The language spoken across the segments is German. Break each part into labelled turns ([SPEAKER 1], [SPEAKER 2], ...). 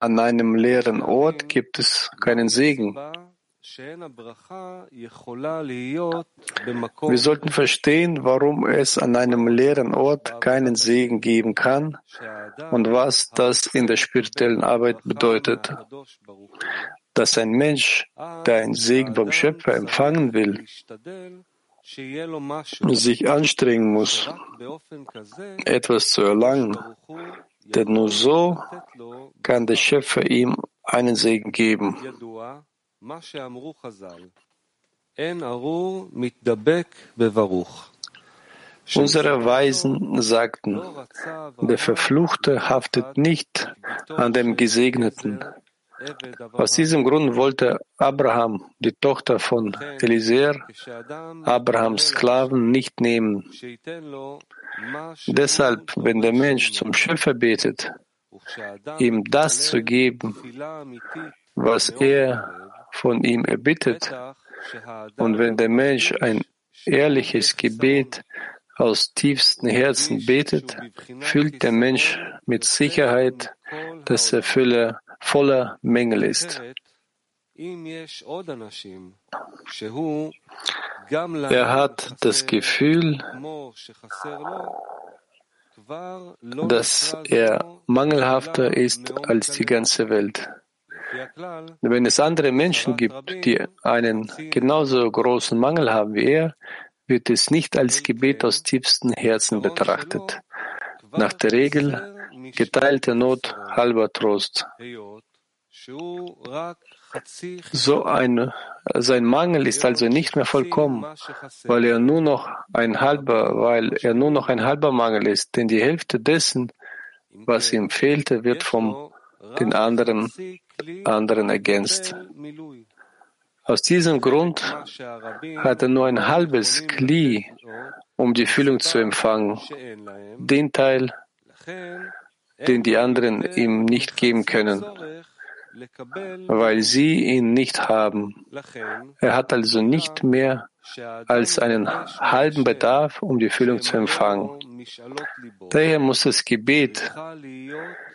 [SPEAKER 1] an einem leeren Ort gibt es keinen Segen. Wir sollten verstehen, warum es an einem leeren Ort keinen Segen geben kann und was das in der spirituellen Arbeit bedeutet. Dass ein Mensch, der einen Segen vom Schöpfer empfangen will, sich anstrengen muss, etwas zu erlangen, denn nur so kann der Schöpfer ihm einen Segen geben. Unsere Weisen sagten, der Verfluchte haftet nicht an dem Gesegneten. Aus diesem Grund wollte Abraham, die Tochter von Eliezer, Abrahams Sklaven nicht nehmen. Deshalb, wenn der Mensch zum Schöpfer betet, ihm das zu geben, was er von ihm erbittet, und wenn der Mensch ein ehrliches Gebet aus tiefstem Herzen betet, fühlt der Mensch mit Sicherheit, dass er voller Mängel ist. Er hat das Gefühl, dass er mangelhafter ist als die ganze Welt. Wenn es andere Menschen gibt, die einen genauso großen Mangel haben wie er, wird es nicht als Gebet aus tiefstem Herzen betrachtet. Nach der Regel geteilte Not, halber Trost. So ein, sein Mangel ist also nicht mehr vollkommen, weil er nur noch ein halber, weil er nur noch ein halber Mangel ist, denn die Hälfte dessen, was ihm fehlte, wird vom den anderen, anderen ergänzt. Aus diesem Grund hat er nur ein halbes Kli, um die Füllung zu empfangen, den Teil, den die anderen ihm nicht geben können, weil sie ihn nicht haben. Er hat also nicht mehr als einen halben Bedarf, um die Füllung zu empfangen. Daher muss das Gebet,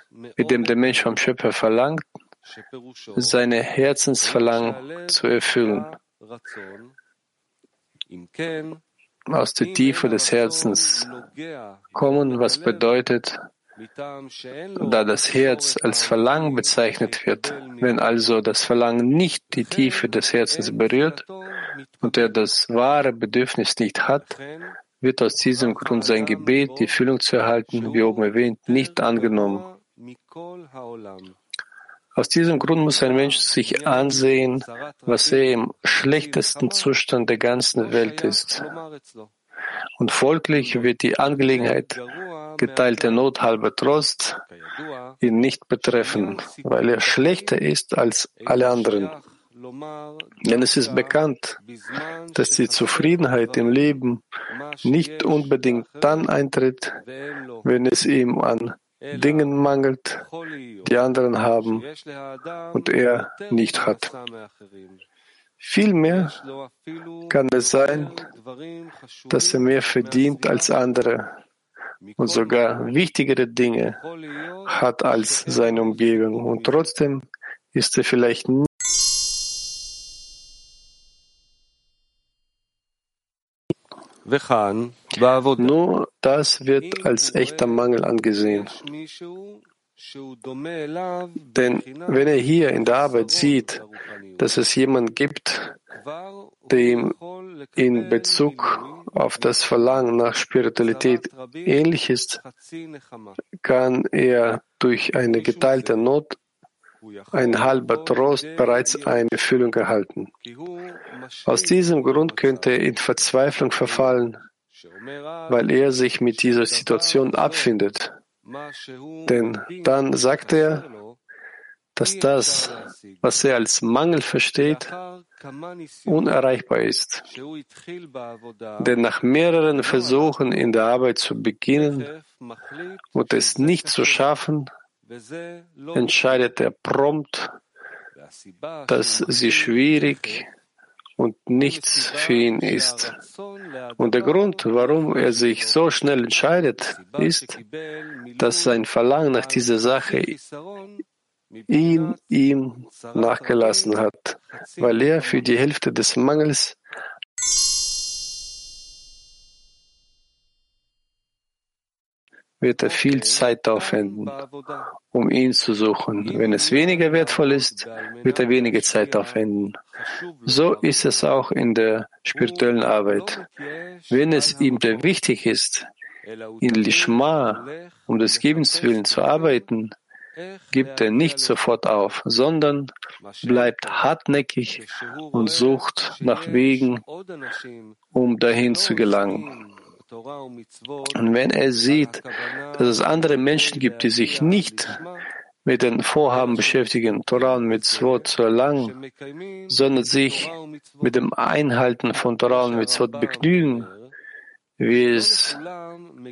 [SPEAKER 1] mit dem der Mensch vom Schöpfer verlangt, seine Herzensverlangen zu erfüllen. Aus der Tiefe des Herzens kommen, was bedeutet, da das Herz als Verlangen bezeichnet wird, wenn also das Verlangen nicht die Tiefe des Herzens berührt und er das wahre Bedürfnis nicht hat, wird aus diesem Grund sein Gebet, die Füllung zu erhalten, wie oben erwähnt, nicht angenommen. Aus diesem Grund muss ein Mensch sich ansehen, was er im schlechtesten Zustand der ganzen Welt ist. Und folglich wird die Angelegenheit geteilte Not halber Trost ihn nicht betreffen, weil er schlechter ist als alle anderen. Denn es ist bekannt, dass die Zufriedenheit im Leben nicht unbedingt dann eintritt, wenn es ihm an Dingen mangelt, die anderen haben und er nicht hat. Vielmehr kann es sein, dass er mehr verdient als andere und sogar wichtigere Dinge hat als seine Umgebung und trotzdem ist er vielleicht nicht nur das wird als echter Mangel angesehen. Denn wenn er hier in der Arbeit sieht, dass es jemand gibt, der ihm in Bezug auf das Verlangen nach Spiritualität ähnlich ist, kann er durch eine geteilte Not ein halber Trost bereits eine Füllung erhalten. Aus diesem Grund könnte er in Verzweiflung verfallen, weil er sich mit dieser Situation abfindet. Denn dann sagt er, dass das, was er als Mangel versteht, unerreichbar ist. Denn nach mehreren Versuchen in der Arbeit zu beginnen und es nicht zu schaffen, entscheidet er prompt, dass sie schwierig und nichts für ihn ist. Und der Grund, warum er sich so schnell entscheidet, ist, dass sein Verlangen nach dieser Sache ihn ihm nachgelassen hat, weil er für die Hälfte des Mangels wird er viel Zeit aufwenden, um ihn zu suchen. Wenn es weniger wertvoll ist, wird er weniger Zeit aufwenden. So ist es auch in der spirituellen Arbeit. Wenn es ihm sehr wichtig ist, in Lishma um des Gebens willen zu arbeiten, gibt er nicht sofort auf, sondern bleibt hartnäckig und sucht nach Wegen, um dahin zu gelangen. Und wenn er sieht, dass es andere Menschen gibt, die sich nicht mit den Vorhaben beschäftigen, Torah und Mitzvot zu erlangen, sondern sich mit dem Einhalten von Torah und Mitzvot begnügen, wie es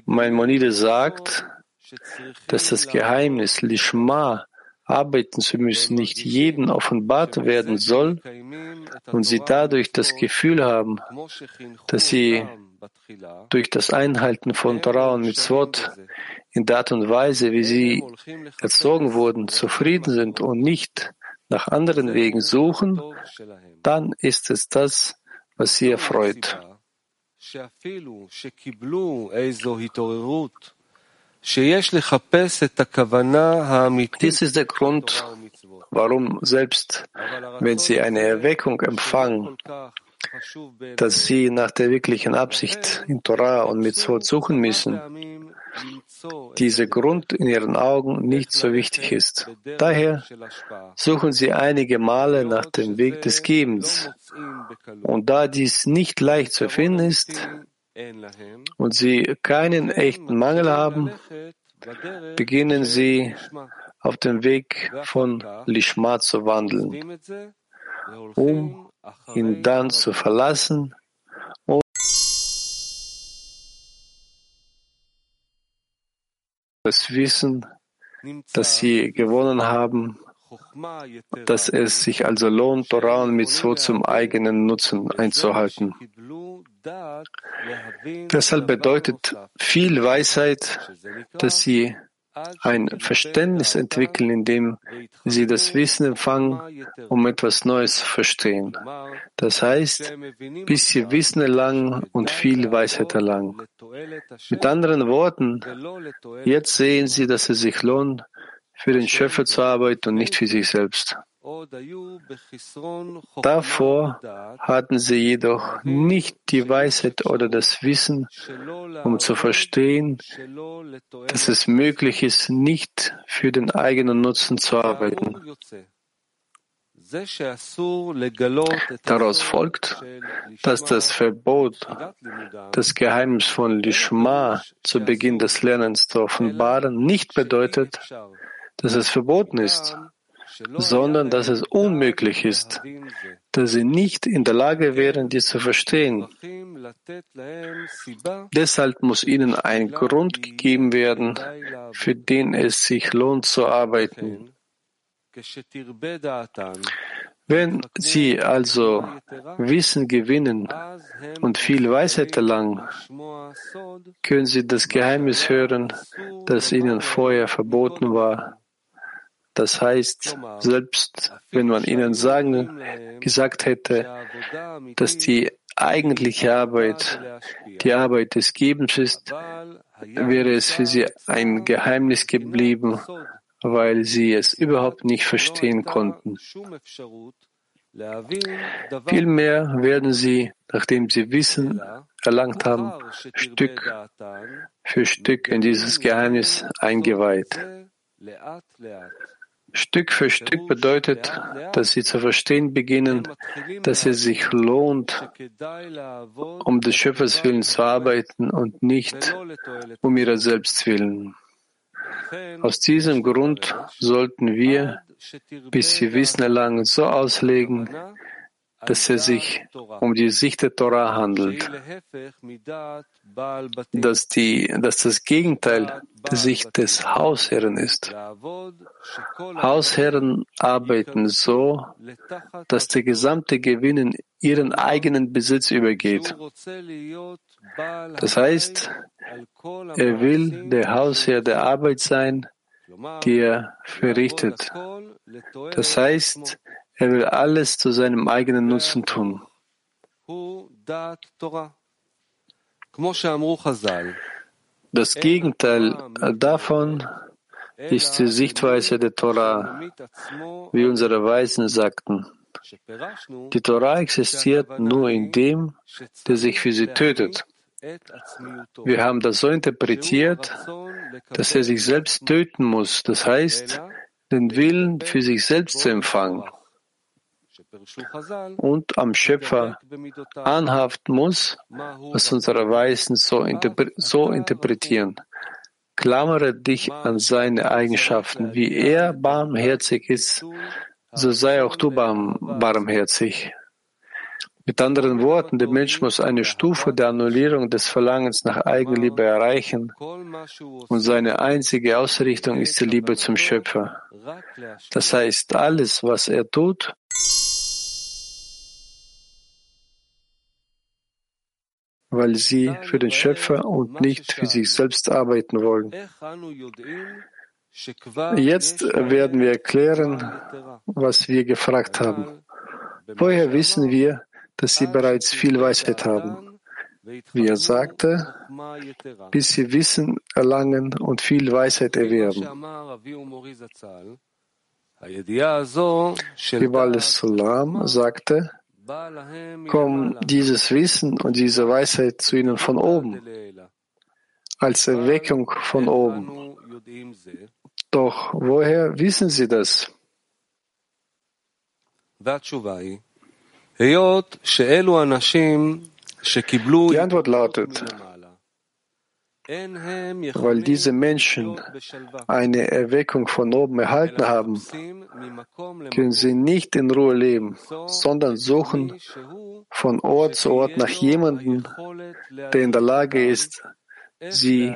[SPEAKER 1] Maimonides sagt, dass das Geheimnis Lishma arbeiten zu müssen nicht jedem offenbart werden soll und sie dadurch das Gefühl haben, dass sie durch das Einhalten von Torah und Mitzvot in der Art und Weise, wie sie erzogen wurden, zufrieden sind und nicht nach anderen Wegen suchen, dann ist es das, was sie erfreut. Dies ist der Grund, warum selbst wenn sie eine Erweckung empfangen, dass sie nach der wirklichen Absicht in Torah und Mitzvot suchen müssen, dieser Grund in ihren Augen nicht so wichtig ist. Daher suchen sie einige Male nach dem Weg des Gebens. Und da dies nicht leicht zu finden ist und sie keinen echten Mangel haben, beginnen sie auf dem Weg von Lishma zu wandeln, um ihn dann zu verlassen und das Wissen, das sie gewonnen haben, dass es sich also lohnt, Torah und Mitzvot zum eigenen Nutzen einzuhalten. Deshalb bedeutet viel Weisheit, dass sie ein Verständnis entwickeln, indem sie das Wissen empfangen, um etwas Neues zu verstehen. Das heißt, bis sie Wissen erlangen und viel Weisheit erlangen. Mit anderen Worten, jetzt sehen sie, dass es sich lohnt, für den Schöpfer zu arbeiten und nicht für sich selbst. Davor hatten sie jedoch nicht die Weisheit oder das Wissen, um zu verstehen, dass es möglich ist, nicht für den eigenen Nutzen zu arbeiten. Daraus folgt, dass das Verbot, das Geheimnis von Lishma zu Beginn des Lernens zu offenbaren, nicht bedeutet, dass es verboten ist, sondern dass es unmöglich ist, dass sie nicht in der Lage wären, dies zu verstehen. Deshalb muss ihnen ein Grund gegeben werden, für den es sich lohnt zu arbeiten. Wenn Sie also Wissen gewinnen und viel Weisheit erlangen, können Sie das Geheimnis hören, das Ihnen vorher verboten war. Das heißt, selbst wenn man ihnen sagen, gesagt hätte, dass die eigentliche Arbeit die Arbeit des Gebens ist, wäre es für sie ein Geheimnis geblieben, weil sie es überhaupt nicht verstehen konnten. Vielmehr werden sie, nachdem sie Wissen erlangt haben, Stück für Stück in dieses Geheimnis eingeweiht. Stück für Stück bedeutet, dass sie zu verstehen beginnen, dass es sich lohnt, um des Schöpfers willen zu arbeiten und nicht um ihrer selbst willen. Aus diesem Grund sollten wir, bis sie Wissen erlangen, so auslegen, dass es sich um die Sicht der Torah handelt, dass, die, dass das Gegenteil der Sicht des Hausherren ist. Hausherren arbeiten so, dass der gesamte Gewinn in ihren eigenen Besitz übergeht. Das heißt, er will der Hausherr der Arbeit sein, die er verrichtet. Das heißt, er will alles zu seinem eigenen Nutzen tun. Das Gegenteil davon ist die Sichtweise der Torah, wie unsere Weisen sagten. Die Torah existiert nur in dem, der sich für sie tötet. Wir haben das so interpretiert, dass er sich selbst töten muss, das heißt, den Willen für sich selbst zu empfangen und am Schöpfer anhaften muss, was unsere Weisen so, interpre so interpretieren. Klammere dich an seine Eigenschaften. Wie er barmherzig ist, so sei auch du barmherzig. Mit anderen Worten, der Mensch muss eine Stufe der Annullierung des Verlangens nach Eigenliebe erreichen und seine einzige Ausrichtung ist die Liebe zum Schöpfer. Das heißt, alles, was er tut, weil sie für den Schöpfer und nicht für sich selbst arbeiten wollen. Jetzt werden wir erklären, was wir gefragt haben. Woher wissen wir, dass sie bereits viel Weisheit haben? Wie er sagte, bis sie Wissen erlangen und viel Weisheit erwerben. Rival Salam sagte, kommt dieses Wissen und diese Weisheit zu ihnen von oben, als Erweckung von oben. Doch woher wissen sie das? Die Antwort lautet, weil diese Menschen eine Erweckung von oben erhalten haben, können sie nicht in Ruhe leben, sondern suchen von Ort zu Ort nach jemandem, der in der Lage ist, sie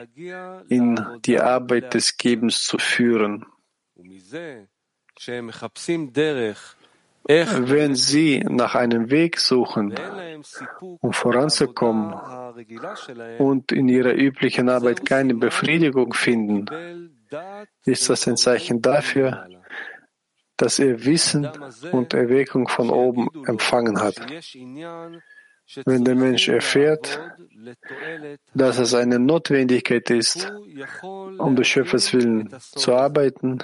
[SPEAKER 1] in die Arbeit des Gebens zu führen. Wenn sie nach einem Weg suchen, um voranzukommen und in ihrer üblichen Arbeit keine Befriedigung finden, ist das ein Zeichen dafür, dass er Wissen und Erweckung von oben empfangen hat. Wenn der Mensch erfährt, dass es eine Notwendigkeit ist, um des Schöpfers Willen zu arbeiten,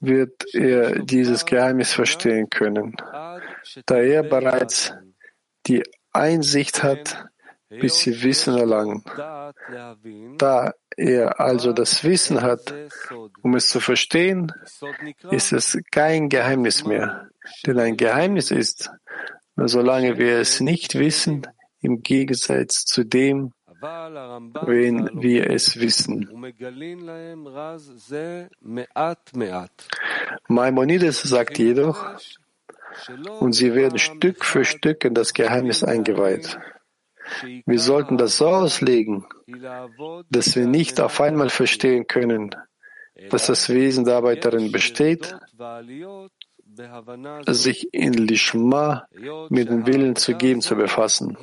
[SPEAKER 1] wird er dieses Geheimnis verstehen können, da er bereits die Einsicht hat, bis sie Wissen erlangen. Da er also das Wissen hat, um es zu verstehen, ist es kein Geheimnis mehr. Denn ein Geheimnis ist, solange wir es nicht wissen, im Gegensatz zu dem, wenn wir es wissen. Maimonides sagt jedoch, und sie werden Stück für Stück in das Geheimnis eingeweiht. Wir sollten das so auslegen, dass wir nicht auf einmal verstehen können, dass das Wesen der Arbeit darin besteht, sich in Lishma mit dem Willen zu geben zu befassen.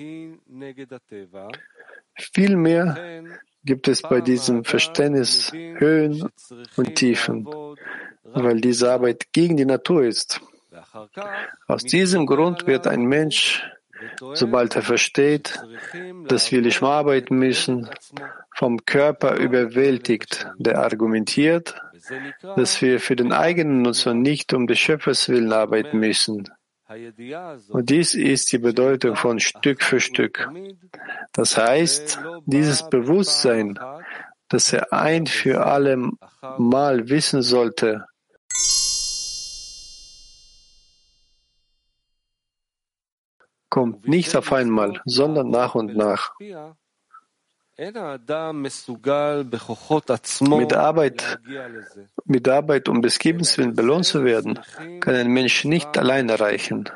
[SPEAKER 1] Vielmehr gibt es bei diesem Verständnis Höhen und Tiefen, weil diese Arbeit gegen die Natur ist. Aus diesem Grund wird ein Mensch, sobald er versteht, dass wir mehr arbeiten müssen, vom Körper überwältigt, der argumentiert, dass wir für den eigenen Nutzen nicht um des Schöpfers willen arbeiten müssen. Und dies ist die Bedeutung von Stück für Stück. Das heißt, dieses Bewusstsein, das er ein für alle Mal wissen sollte, kommt nicht auf einmal, sondern nach und nach. Mit Arbeit, mit Arbeit, um des Gebens willen belohnt zu werden, kann ein Mensch nicht allein erreichen.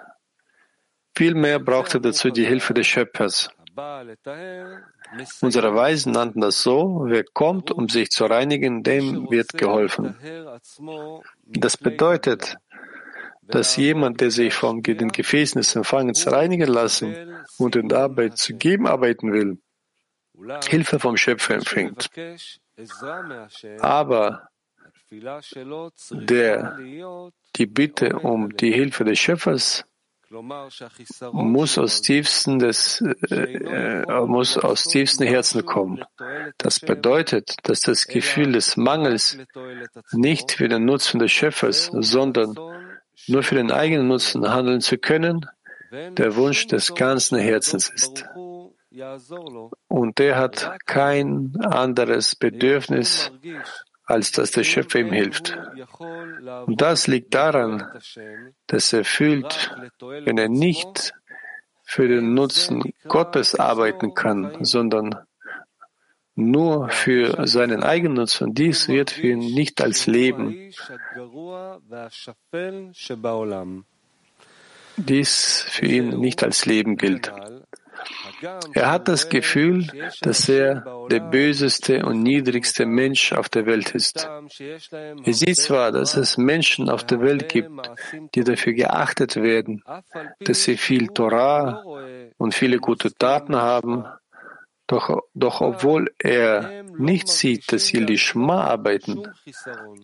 [SPEAKER 1] Vielmehr braucht er dazu die Hilfe des Schöpfers. Unsere Weisen nannten das so, wer kommt, um sich zu reinigen, dem wird geholfen. Das bedeutet, dass jemand, der sich von den Gefäßen des Empfangens reinigen lassen und in der Arbeit zu geben arbeiten will, Hilfe vom Schöpfer empfängt. Aber der die Bitte um die Hilfe des Schöpfers muss aus tiefsten des, äh, muss aus tiefsten Herzen kommen. Das bedeutet, dass das Gefühl des Mangels nicht für den Nutzen des Schöpfers, sondern nur für den eigenen Nutzen handeln zu können, der Wunsch des ganzen Herzens ist. Und er hat kein anderes Bedürfnis, als dass der Schöpfer ihm hilft. Und das liegt daran, dass er fühlt, wenn er nicht für den Nutzen Gottes arbeiten kann, sondern nur für seinen eigenen Nutzen. Dies wird für ihn nicht als Leben. Dies für ihn nicht als Leben gilt. Er hat das Gefühl, dass er der böseste und niedrigste Mensch auf der Welt ist. Er sieht zwar, dass es Menschen auf der Welt gibt, die dafür geachtet werden, dass sie viel Torah und viele gute Taten haben, doch, doch obwohl er nicht sieht, dass sie Lishma arbeiten,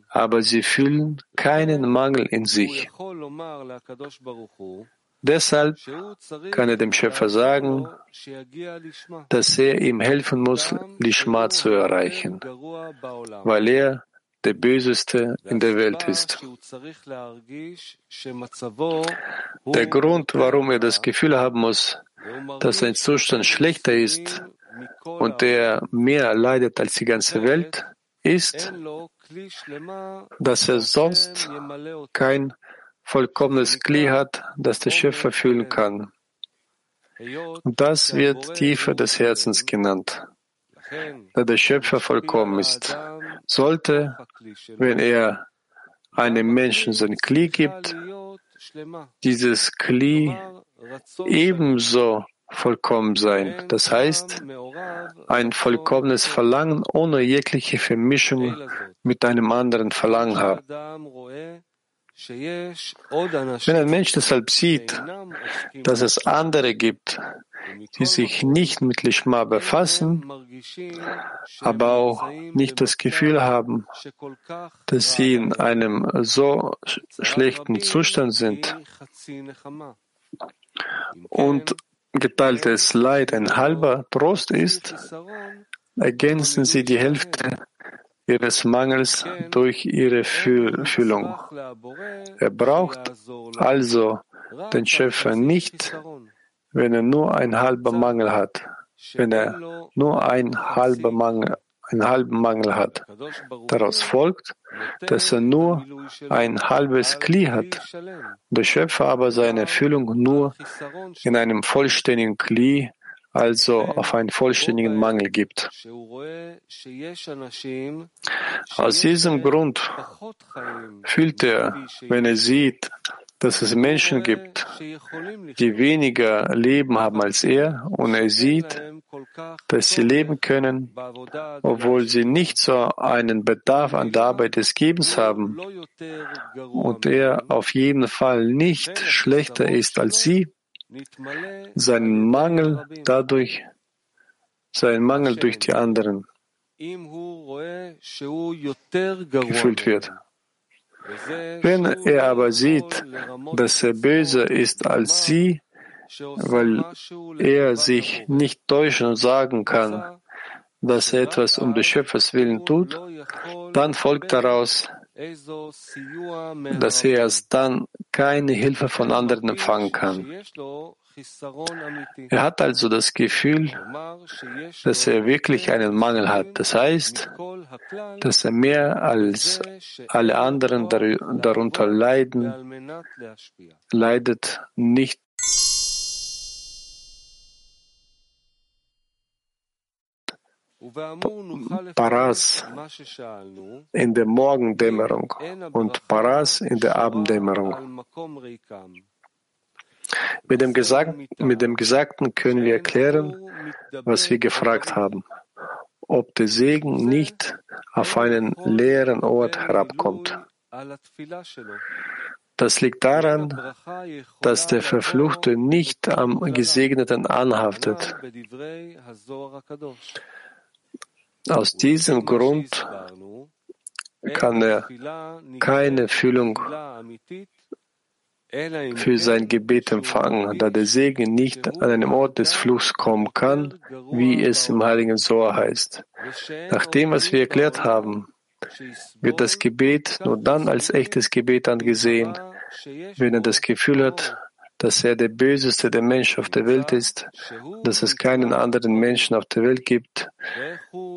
[SPEAKER 1] aber sie fühlen keinen Mangel in sich. Deshalb kann er dem Schöpfer sagen, dass er ihm helfen muss, Lishma zu erreichen, weil er der Böseste in der Welt ist. Der Grund, warum er das Gefühl haben muss, dass sein Zustand schlechter ist und er mehr leidet als die ganze Welt, ist, dass er sonst kein vollkommenes Kli hat, das der Schöpfer fühlen kann. Und das wird Tiefe des Herzens genannt. Da der Schöpfer vollkommen ist, sollte, wenn er einem Menschen sein Kli gibt, dieses Kli ebenso vollkommen sein. Das heißt, ein vollkommenes Verlangen ohne jegliche Vermischung mit einem anderen Verlangen haben. Wenn ein Mensch deshalb sieht, dass es andere gibt, die sich nicht mit Lishma befassen, aber auch nicht das Gefühl haben, dass sie in einem so schlechten Zustand sind. und geteiltes Leid ein halber Trost ist, ergänzen sie die Hälfte ihres Mangels durch ihre Fühlung. Er braucht also den Schöpfer nicht, wenn er nur ein halber Mangel hat, wenn er nur ein halber Mangel, einen halben Mangel hat. Daraus folgt, dass er nur ein halbes Kli hat, der Schöpfer aber seine Fühlung nur in einem vollständigen Kli also auf einen vollständigen Mangel gibt. Aus diesem Grund fühlt er, wenn er sieht, dass es Menschen gibt, die weniger Leben haben als er, und er sieht, dass sie leben können, obwohl sie nicht so einen Bedarf an der Arbeit des Gebens haben, und er auf jeden Fall nicht schlechter ist als sie, seinen Mangel dadurch, seinen Mangel durch die anderen gefüllt wird. Wenn er aber sieht, dass er böser ist als sie, weil er sich nicht täuschen und sagen kann, dass er etwas um des Schöpfers willen tut, dann folgt daraus, dass er erst dann keine Hilfe von anderen empfangen kann. Er hat also das Gefühl, dass er wirklich einen Mangel hat. Das heißt, dass er mehr als alle anderen darunter leiden, leidet, nicht Paras in der Morgendämmerung und Paras in der Abenddämmerung. Mit dem, Gesagten, mit dem Gesagten können wir erklären, was wir gefragt haben, ob der Segen nicht auf einen leeren Ort herabkommt. Das liegt daran, dass der Verfluchte nicht am Gesegneten anhaftet. Aus diesem Grund kann er keine Fühlung für sein Gebet empfangen, da der Segen nicht an einem Ort des Fluchs kommen kann, wie es im Heiligen Sohr heißt. Nach dem, was wir erklärt haben, wird das Gebet nur dann als echtes Gebet angesehen, wenn er das Gefühl hat, dass er der böseste der Mensch auf der Welt ist, dass es keinen anderen Menschen auf der Welt gibt,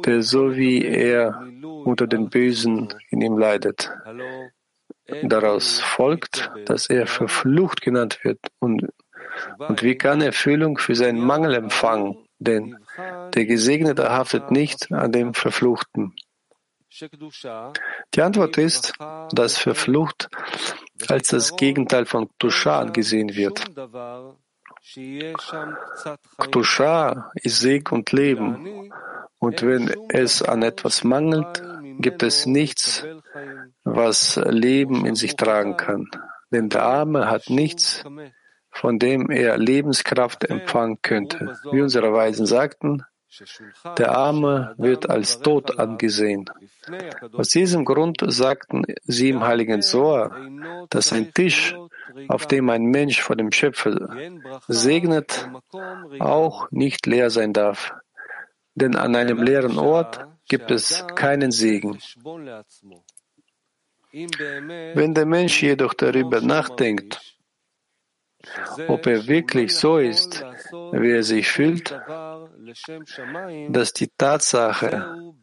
[SPEAKER 1] der so wie er unter den Bösen in ihm leidet. Daraus folgt, dass er verflucht genannt wird. Und, und wie kann er Fühlung für seinen Mangel empfangen? Denn der Gesegnete haftet nicht an dem Verfluchten. Die Antwort ist, dass Verflucht als das Gegenteil von Ktusha angesehen wird. Ktusha ist Segen und Leben. Und wenn es an etwas mangelt, gibt es nichts, was Leben in sich tragen kann. Denn der Arme hat nichts, von dem er Lebenskraft empfangen könnte. Wie unsere Weisen sagten, der Arme wird als tot angesehen. Aus diesem Grund sagten sie im heiligen Sohr, dass ein Tisch, auf dem ein Mensch vor dem Schöpfer segnet, auch nicht leer sein darf. Denn an einem leeren Ort gibt es keinen Segen. Wenn der Mensch jedoch darüber nachdenkt, ob er wirklich so ist, wie er sich fühlt, dass die Tatsache,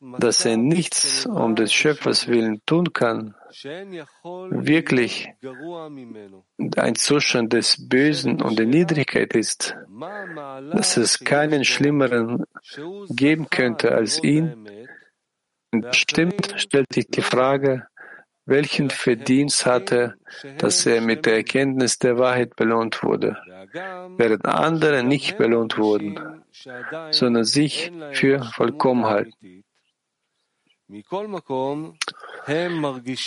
[SPEAKER 1] dass er nichts um des Schöpfers willen tun kann, wirklich ein Zustand des Bösen und der Niedrigkeit ist, dass es keinen Schlimmeren geben könnte als ihn, stimmt, stellt sich die Frage, welchen Verdienst hatte, dass er mit der Erkenntnis der Wahrheit belohnt wurde, während andere nicht belohnt wurden, sondern sich für vollkommen halten.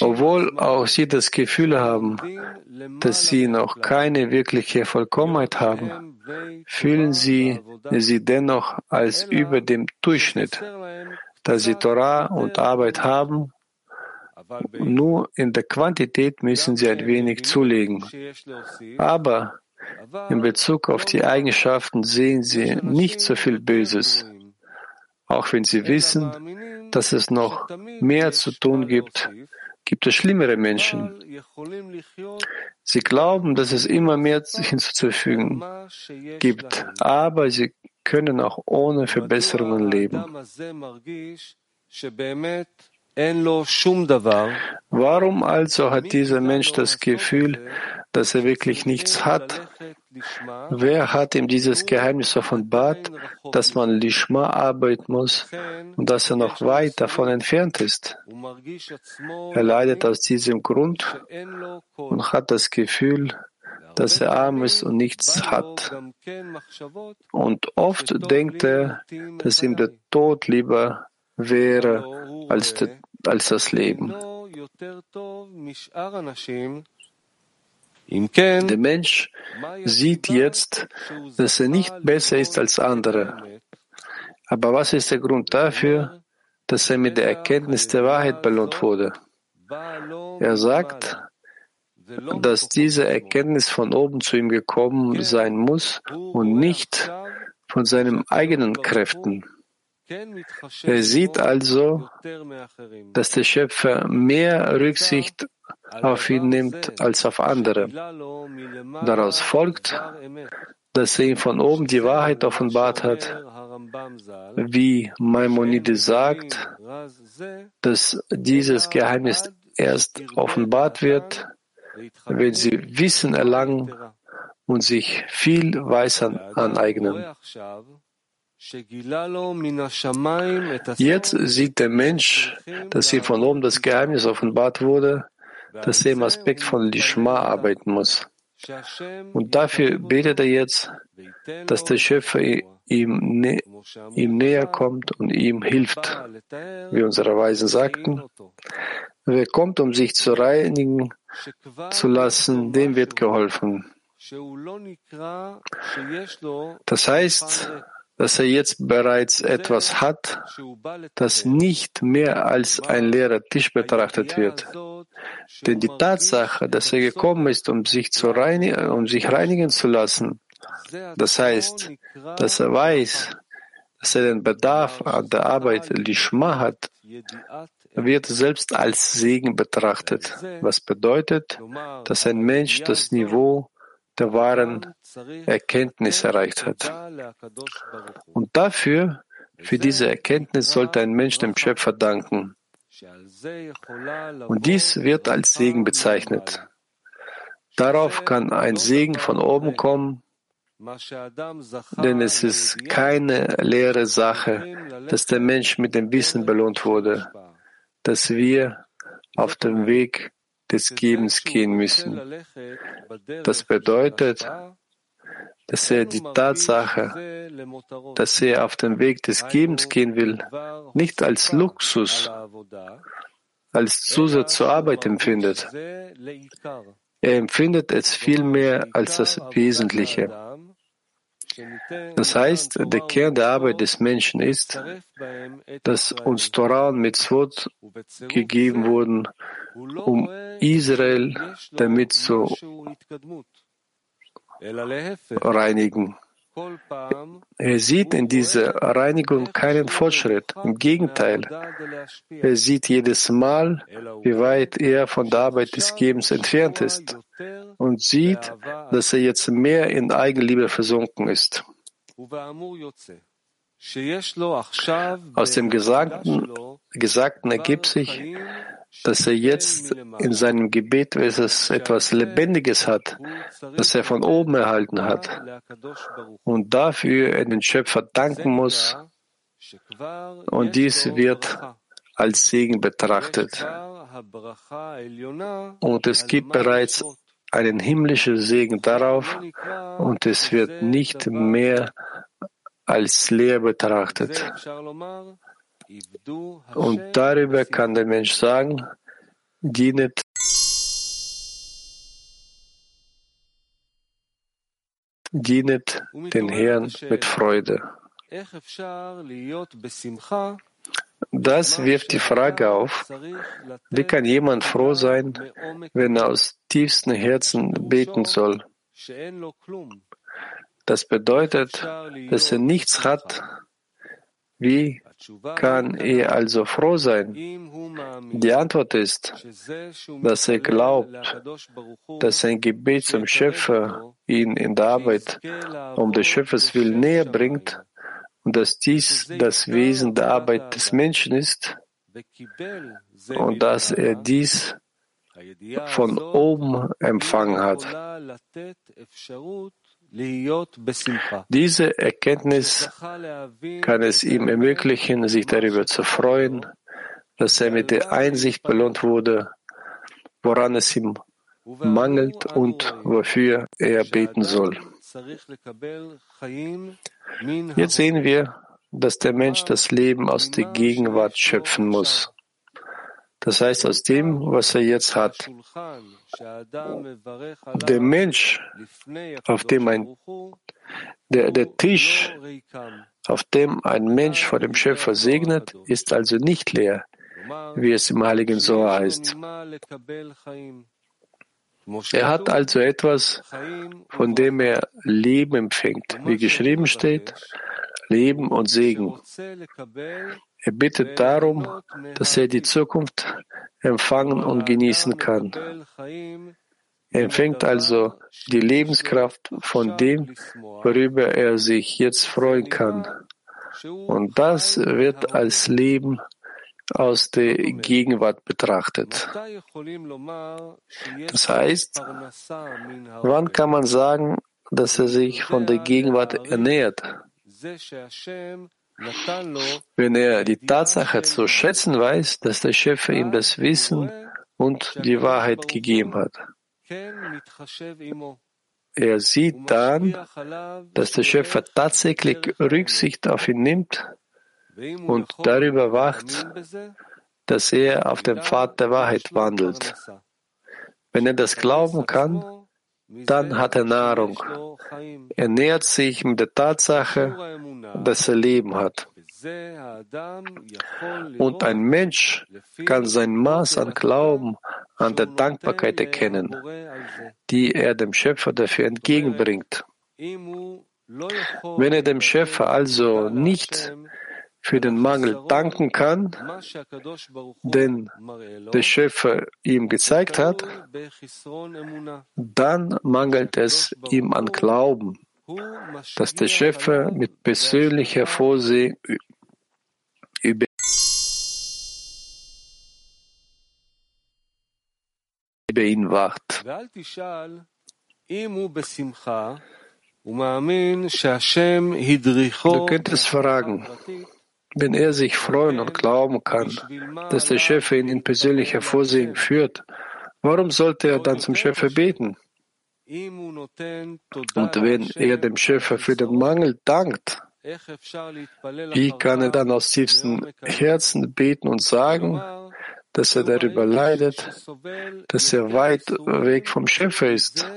[SPEAKER 1] Obwohl auch sie das Gefühl haben, dass sie noch keine wirkliche Vollkommenheit haben, fühlen sie sie dennoch als über dem Durchschnitt, da sie Torah und Arbeit haben nur in der Quantität müssen sie ein wenig zulegen. Aber in Bezug auf die Eigenschaften sehen sie nicht so viel Böses, auch wenn sie wissen, dass es noch mehr zu tun gibt, gibt es schlimmere Menschen. Sie glauben, dass es immer mehr hinzuzufügen gibt, aber sie können auch ohne Verbesserungen leben. Warum also hat dieser Mensch das Gefühl, dass er wirklich nichts hat? Wer hat ihm dieses Geheimnis offenbart, dass man Lishma arbeiten muss und dass er noch weit davon entfernt ist? Er leidet aus diesem Grund und hat das Gefühl, dass er arm ist und nichts hat. Und oft denkt er, dass ihm der Tod lieber wäre als das Leben. Der Mensch sieht jetzt, dass er nicht besser ist als andere. Aber was ist der Grund dafür, dass er mit der Erkenntnis der Wahrheit belohnt wurde? Er sagt, dass diese Erkenntnis von oben zu ihm gekommen sein muss und nicht von seinen eigenen Kräften. Er sieht also, dass der Schöpfer mehr Rücksicht auf ihn nimmt als auf andere. Daraus folgt, dass er ihm von oben die Wahrheit offenbart hat, wie Maimonides sagt, dass dieses Geheimnis erst offenbart wird, wenn sie Wissen erlangen und sich viel Weisern aneignen. Jetzt sieht der Mensch, dass ihm von oben das Geheimnis offenbart wurde, dass er im Aspekt von Lishma arbeiten muss. Und dafür betet er jetzt, dass der Schöpfer ihm, nä ihm näher kommt und ihm hilft. Wie unsere Weisen sagten, wer kommt, um sich zu reinigen zu lassen, dem wird geholfen. Das heißt, dass er jetzt bereits etwas hat, das nicht mehr als ein leerer Tisch betrachtet wird. Denn die Tatsache, dass er gekommen ist, um sich, zu reinigen, um sich reinigen zu lassen, das heißt, dass er weiß, dass er den Bedarf an der Arbeit Lishma hat, wird selbst als Segen betrachtet, was bedeutet, dass ein Mensch das Niveau der wahren Erkenntnis erreicht hat. Und dafür, für diese Erkenntnis sollte ein Mensch dem Schöpfer danken. Und dies wird als Segen bezeichnet. Darauf kann ein Segen von oben kommen, denn es ist keine leere Sache, dass der Mensch mit dem Wissen belohnt wurde, dass wir auf dem Weg des Gebens gehen müssen. Das bedeutet, dass er die Tatsache, dass er auf dem Weg des Gebens gehen will, nicht als Luxus, als Zusatz zur Arbeit empfindet. Er empfindet es vielmehr als das Wesentliche. Das heißt, der Kern der Arbeit des Menschen ist, dass uns Torah und Mitzvot gegeben wurden, um Israel damit zu reinigen. Er sieht in dieser Reinigung keinen Fortschritt. Im Gegenteil, er sieht jedes Mal, wie weit er von der Arbeit des Gebens entfernt ist und sieht, dass er jetzt mehr in Eigenliebe versunken ist. Aus dem Gesagten, Gesagten ergibt sich, dass er jetzt in seinem Gebet etwas Lebendiges hat, das er von oben erhalten hat und dafür er den Schöpfer danken muss und dies wird als Segen betrachtet. Und es gibt bereits einen himmlischen Segen darauf und es wird nicht mehr als leer betrachtet. Und darüber kann der Mensch sagen, dienet dienet den Herrn mit Freude. Das wirft die Frage auf, wie kann jemand froh sein, wenn er aus tiefstem Herzen beten soll? Das bedeutet, dass er nichts hat, wie kann er also froh sein? Die Antwort ist, dass er glaubt, dass sein Gebet zum Schöpfer ihn in der Arbeit um des Schöpfers Willen näher bringt und dass dies das Wesen der Arbeit des Menschen ist und dass er dies von oben empfangen hat. Diese Erkenntnis kann es ihm ermöglichen, sich darüber zu freuen, dass er mit der Einsicht belohnt wurde, woran es ihm mangelt und wofür er beten soll. Jetzt sehen wir, dass der Mensch das Leben aus der Gegenwart schöpfen muss. Das heißt aus dem, was er jetzt hat. Der Mensch, auf dem ein, der, der Tisch, auf dem ein Mensch vor dem Schöpfer segnet, ist also nicht leer, wie es im Heiligen Sohr heißt. Er hat also etwas, von dem er Leben empfängt, wie geschrieben steht, Leben und Segen. Er bittet darum, dass er die Zukunft empfangen und genießen kann. Er empfängt also die Lebenskraft von dem, worüber er sich jetzt freuen kann. Und das wird als Leben aus der Gegenwart betrachtet. Das heißt, wann kann man sagen, dass er sich von der Gegenwart ernährt? Wenn er die Tatsache zu schätzen weiß, dass der Schöpfer ihm das Wissen und die Wahrheit gegeben hat. Er sieht dann, dass der Schöpfer tatsächlich Rücksicht auf ihn nimmt und darüber wacht, dass er auf dem Pfad der Wahrheit wandelt. Wenn er das glauben kann, dann hat er Nahrung. Er nähert sich mit der Tatsache, dass er Leben hat. Und ein Mensch kann sein Maß an Glauben, an der Dankbarkeit erkennen, die er dem Schöpfer dafür entgegenbringt. Wenn er dem Schöpfer also nicht für den Mangel danken kann, den der Schöpfer ihm gezeigt hat, dann mangelt es ihm an Glauben, dass der Schöpfer mit persönlicher Vorsehung über ihn wacht. Du könntest fragen, wenn er sich freuen und glauben kann, dass der Schöpfer ihn in persönlicher Vorsehung führt, warum sollte er dann zum Schöpfer beten? Und wenn er dem Schöpfer für den Mangel dankt, wie kann er dann aus tiefstem Herzen beten und sagen, dass er darüber leidet, dass er weit weg vom Schöpfer ist?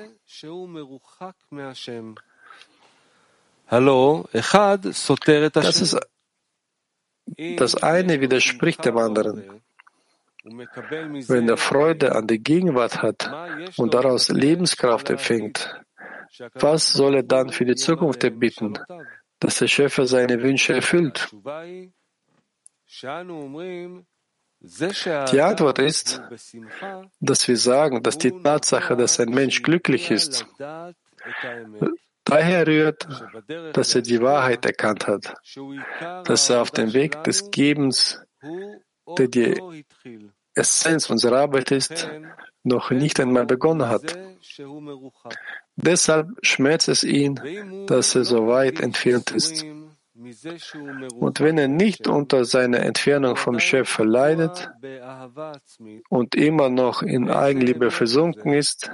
[SPEAKER 1] Das ist das eine widerspricht dem anderen. Wenn er Freude an der Gegenwart hat und daraus Lebenskraft empfängt, was soll er dann für die Zukunft erbitten, dass der Schöpfer seine Wünsche erfüllt? Die Antwort ist, dass wir sagen, dass die Tatsache, dass ein Mensch glücklich ist, daher rührt, dass er die Wahrheit erkannt hat, dass er auf dem Weg des Gebens, der die Essenz unserer Arbeit ist, noch nicht einmal begonnen hat. Deshalb schmerzt es ihn, dass er so weit entfernt ist. Und wenn er nicht unter seiner Entfernung vom Schöpfer leidet und immer noch in Eigenliebe versunken ist,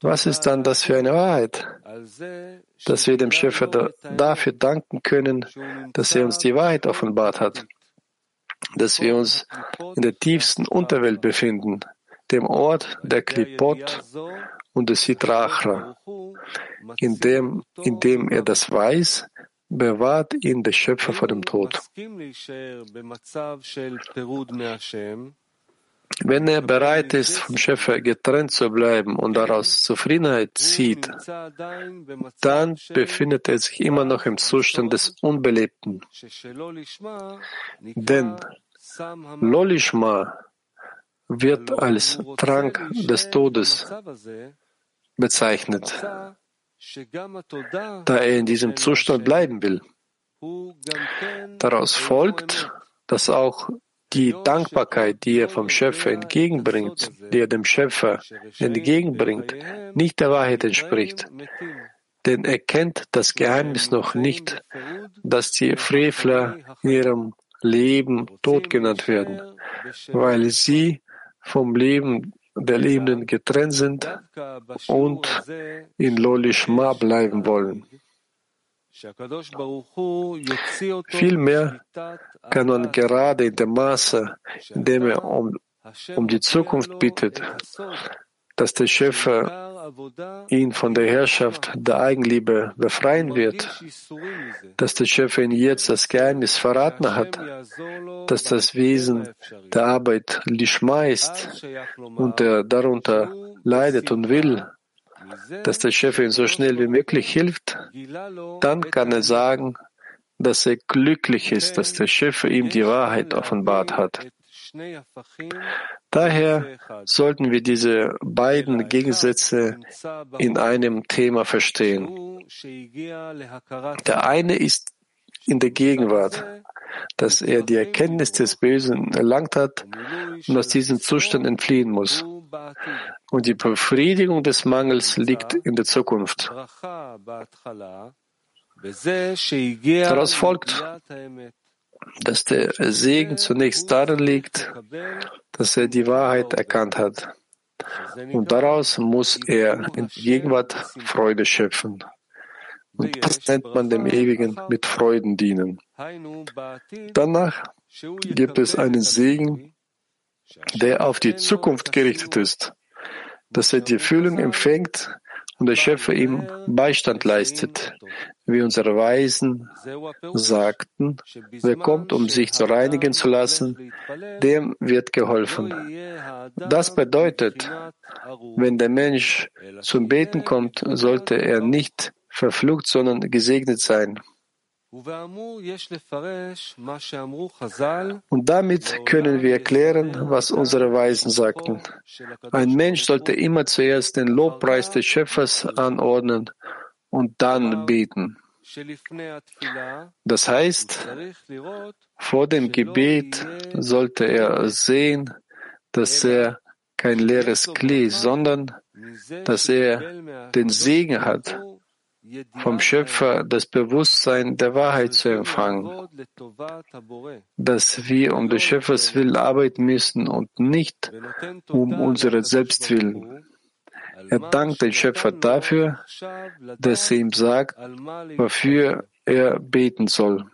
[SPEAKER 1] was ist dann das für eine Wahrheit? Dass wir dem Schöpfer dafür danken können, dass er uns die Wahrheit offenbart hat, dass wir uns in der tiefsten Unterwelt befinden, dem Ort der Klipot und des Sitrachra, in dem, in dem er das weiß, bewahrt ihn der Schöpfer vor dem Tod. Wenn er bereit ist, vom Schöpfer getrennt zu bleiben und daraus Zufriedenheit zieht, dann befindet er sich immer noch im Zustand des Unbelebten. Denn Lolishma wird als Trank des Todes bezeichnet da er in diesem Zustand bleiben will. Daraus folgt, dass auch die Dankbarkeit, die er vom Schöpfer entgegenbringt, die er dem Schöpfer entgegenbringt, nicht der Wahrheit entspricht. Denn er kennt das Geheimnis noch nicht, dass die Frevler in ihrem Leben tot genannt werden, weil sie vom Leben der Lebenden getrennt sind und in Lolishma bleiben wollen. Vielmehr kann man gerade in dem Maße, in dem er um, um die Zukunft bittet, dass der Schöpfer ihn von der Herrschaft der Eigenliebe befreien wird, dass der Schöpfer ihn jetzt das Geheimnis verraten hat, dass das Wesen der Arbeit Lishma ist und er darunter leidet und will, dass der Schöpfer ihm so schnell wie möglich hilft, dann kann er sagen, dass er glücklich ist, dass der Schöpfer ihm die Wahrheit offenbart hat. Daher sollten wir diese beiden Gegensätze in einem Thema verstehen. Der eine ist in der Gegenwart, dass er die Erkenntnis des Bösen erlangt hat und aus diesem Zustand entfliehen muss. Und die Befriedigung des Mangels liegt in der Zukunft. Daraus folgt, dass der Segen zunächst darin liegt, dass er die Wahrheit erkannt hat. Und daraus muss er in Gegenwart Freude schöpfen. Und das nennt man dem Ewigen mit Freuden dienen. Danach gibt es einen Segen, der auf die Zukunft gerichtet ist, dass er die Fühlung empfängt und der Schöpfer ihm Beistand leistet. Wie unsere Weisen sagten, wer kommt, um sich zu reinigen zu lassen, dem wird geholfen. Das bedeutet, wenn der Mensch zum Beten kommt, sollte er nicht verflucht, sondern gesegnet sein. Und damit können wir erklären, was unsere Weisen sagten. Ein Mensch sollte immer zuerst den Lobpreis des Schöpfers anordnen und dann beten. Das heißt, vor dem Gebet sollte er sehen, dass er kein leeres Klee, sondern dass er den Segen hat vom Schöpfer das Bewusstsein der Wahrheit zu empfangen, dass wir um des Schöpfers Willen arbeiten müssen und nicht um unsere Selbstwillen. Er dankt den Schöpfer dafür, dass er ihm sagt, wofür er beten soll.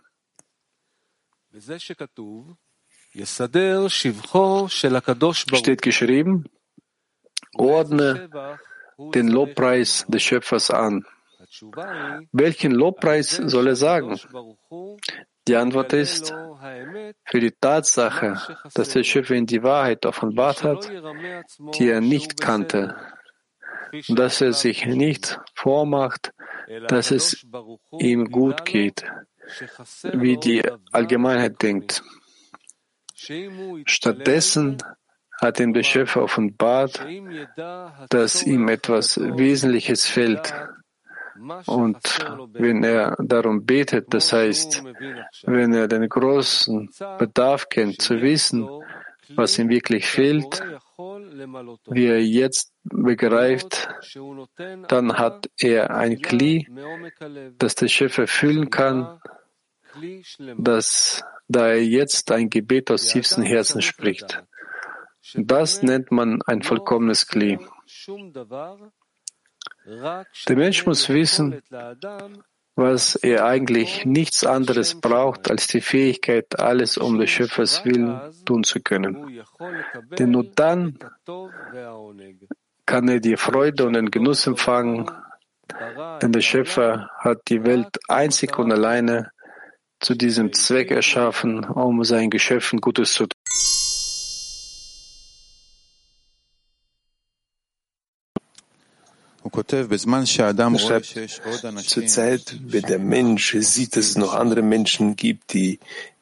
[SPEAKER 1] Steht geschrieben, ordne den Lobpreis des Schöpfers an. Welchen Lobpreis soll er sagen? Die Antwort ist, für die Tatsache, dass der Schöpfer ihm die Wahrheit offenbart hat, die er nicht kannte, dass er sich nicht vormacht, dass es ihm gut geht, wie die Allgemeinheit denkt. Stattdessen hat ihm der Schöpfer offenbart, dass ihm etwas Wesentliches fehlt, und wenn er darum betet, das heißt, wenn er den großen Bedarf kennt, zu wissen, was ihm wirklich fehlt, wie er jetzt begreift, dann hat er ein Kli, das der Chef erfüllen kann, dass, da er jetzt ein Gebet aus tiefstem Herzen spricht. Das nennt man ein vollkommenes Kli. Der Mensch muss wissen, was er eigentlich nichts anderes braucht als die Fähigkeit, alles um des Schöpfers Willen tun zu können. Denn nur dann kann er die Freude und den Genuss empfangen, denn der Schöpfer hat die Welt einzig und alleine zu diesem Zweck erschaffen, um seinen Geschöpfen Gutes zu tun.
[SPEAKER 2] Er zur Zeit, wenn der Mensch sieht, dass es noch andere Menschen gibt, die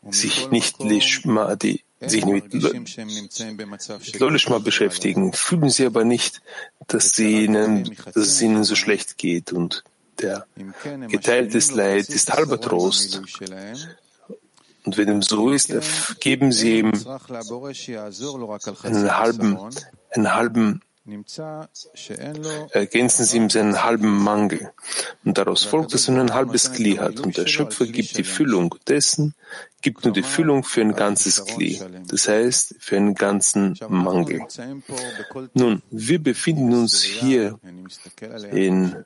[SPEAKER 2] sich nicht Lishma, die sich mit, mit Lolishma beschäftigen, fühlen sie aber nicht, dass, sie ihnen, dass es ihnen so schlecht geht. Und der geteiltes Leid ist halber Trost. Und wenn dem so ist, geben sie ihm einen halben, einen halben ergänzen sie ihm seinen halben Mangel. Und daraus folgt, dass er nur ein halbes Kli hat. Und der Schöpfer gibt die Füllung dessen, gibt nur die Füllung für ein ganzes Kli. Das heißt, für einen ganzen Mangel. Nun, wir befinden uns hier in,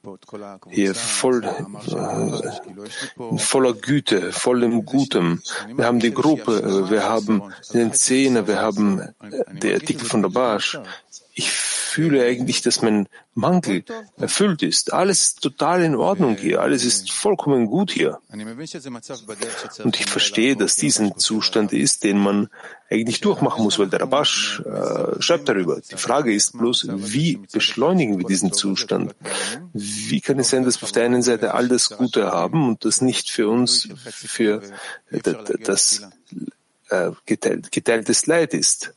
[SPEAKER 2] hier voll, äh, voller Güte, vollem Gutem. Wir haben die Gruppe, wir haben den Zehner, wir haben die Artikel von der Barsch. Ich fühle eigentlich, dass mein Mangel erfüllt ist. Alles ist total in Ordnung hier. Alles ist vollkommen gut hier. Und ich verstehe, dass dies ein Zustand ist, den man eigentlich durchmachen muss, weil der Rabash äh, schreibt darüber. Die Frage ist bloß, wie beschleunigen wir diesen Zustand? Wie kann es sein, dass wir auf der einen Seite all das Gute haben und das nicht für uns, für das äh, geteiltes Leid ist?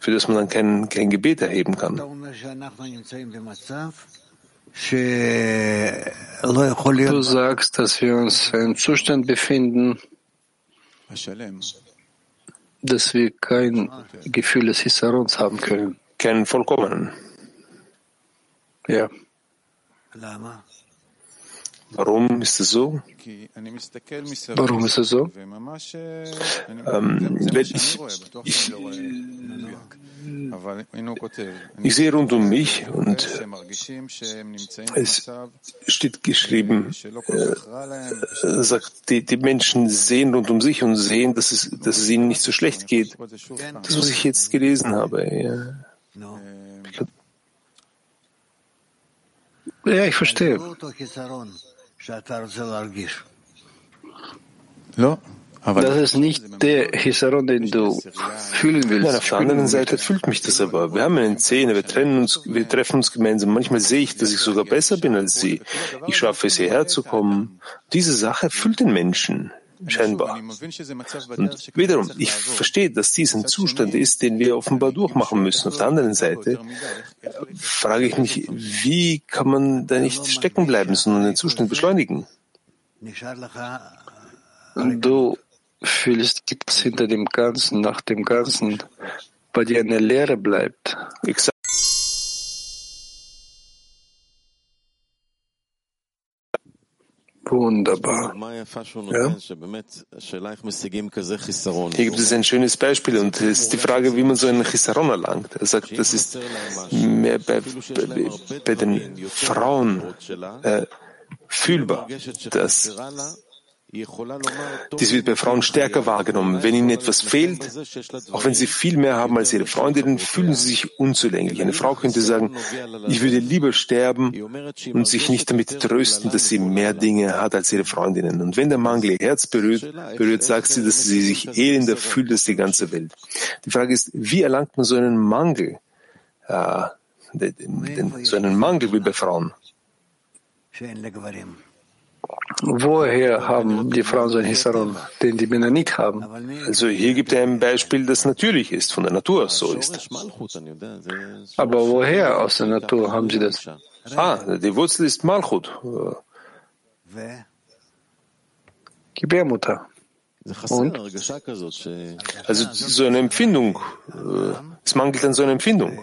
[SPEAKER 2] Für das man dann kein, kein Gebet erheben kann.
[SPEAKER 1] Du sagst, dass wir uns in einem Zustand befinden, dass wir kein Gefühl des Hisarons haben können.
[SPEAKER 2] Keinen vollkommenen.
[SPEAKER 1] Ja.
[SPEAKER 2] Warum ist es so?
[SPEAKER 1] Warum ist es so?
[SPEAKER 2] Ähm, ich, ich, Ich sehe rund um mich und es steht geschrieben, äh, sagt, die, die Menschen sehen rund um sich und sehen, dass es, dass es ihnen nicht so schlecht geht. Das, was ich jetzt gelesen habe. Ja,
[SPEAKER 1] ja ich verstehe. Das ist nicht der Hisaron, den du fühlen willst.
[SPEAKER 2] Nein, auf der anderen Seite fühlt mich das aber. Wir haben eine Szene, wir trennen uns, wir treffen uns gemeinsam. Manchmal sehe ich, dass ich sogar besser bin als sie. Ich schaffe es, hierher zu kommen. Diese Sache füllt den Menschen. Scheinbar. Und wiederum, ich verstehe, dass dies ein Zustand ist, den wir offenbar durchmachen müssen. Auf der anderen Seite frage ich mich, wie kann man da nicht stecken bleiben, sondern den Zustand beschleunigen?
[SPEAKER 1] Du fühlst, dass hinter dem Ganzen, nach dem Ganzen bei dir eine Leere bleibt. Exakt. Wunderbar. Ja?
[SPEAKER 2] Hier gibt es ein schönes Beispiel und es ist die Frage, wie man so einen Chisaron erlangt. Er sagt, das ist mehr bei, bei, bei den Frauen äh, fühlbar, dass dies wird bei Frauen stärker wahrgenommen. Wenn ihnen etwas fehlt, auch wenn sie viel mehr haben als ihre Freundinnen, fühlen sie sich unzulänglich. Eine Frau könnte sagen, ich würde lieber sterben und sich nicht damit trösten, dass sie mehr Dinge hat als ihre Freundinnen. Und wenn der Mangel ihr Herz berührt, berührt, sagt sie, dass sie sich elender fühlt als die ganze Welt. Die Frage ist, wie erlangt man so einen Mangel? Äh, so einen Mangel wie bei Frauen?
[SPEAKER 1] Woher haben die Frauen so einen Hisaron, den die Männer nicht haben?
[SPEAKER 2] Also hier gibt er ein Beispiel, das natürlich ist, von der Natur so ist.
[SPEAKER 1] Aber woher aus der Natur haben sie das?
[SPEAKER 2] Ah, die Wurzel ist Malchut.
[SPEAKER 1] Gebärmutter. Und?
[SPEAKER 2] Also so eine Empfindung. Es mangelt an so einer Empfindung.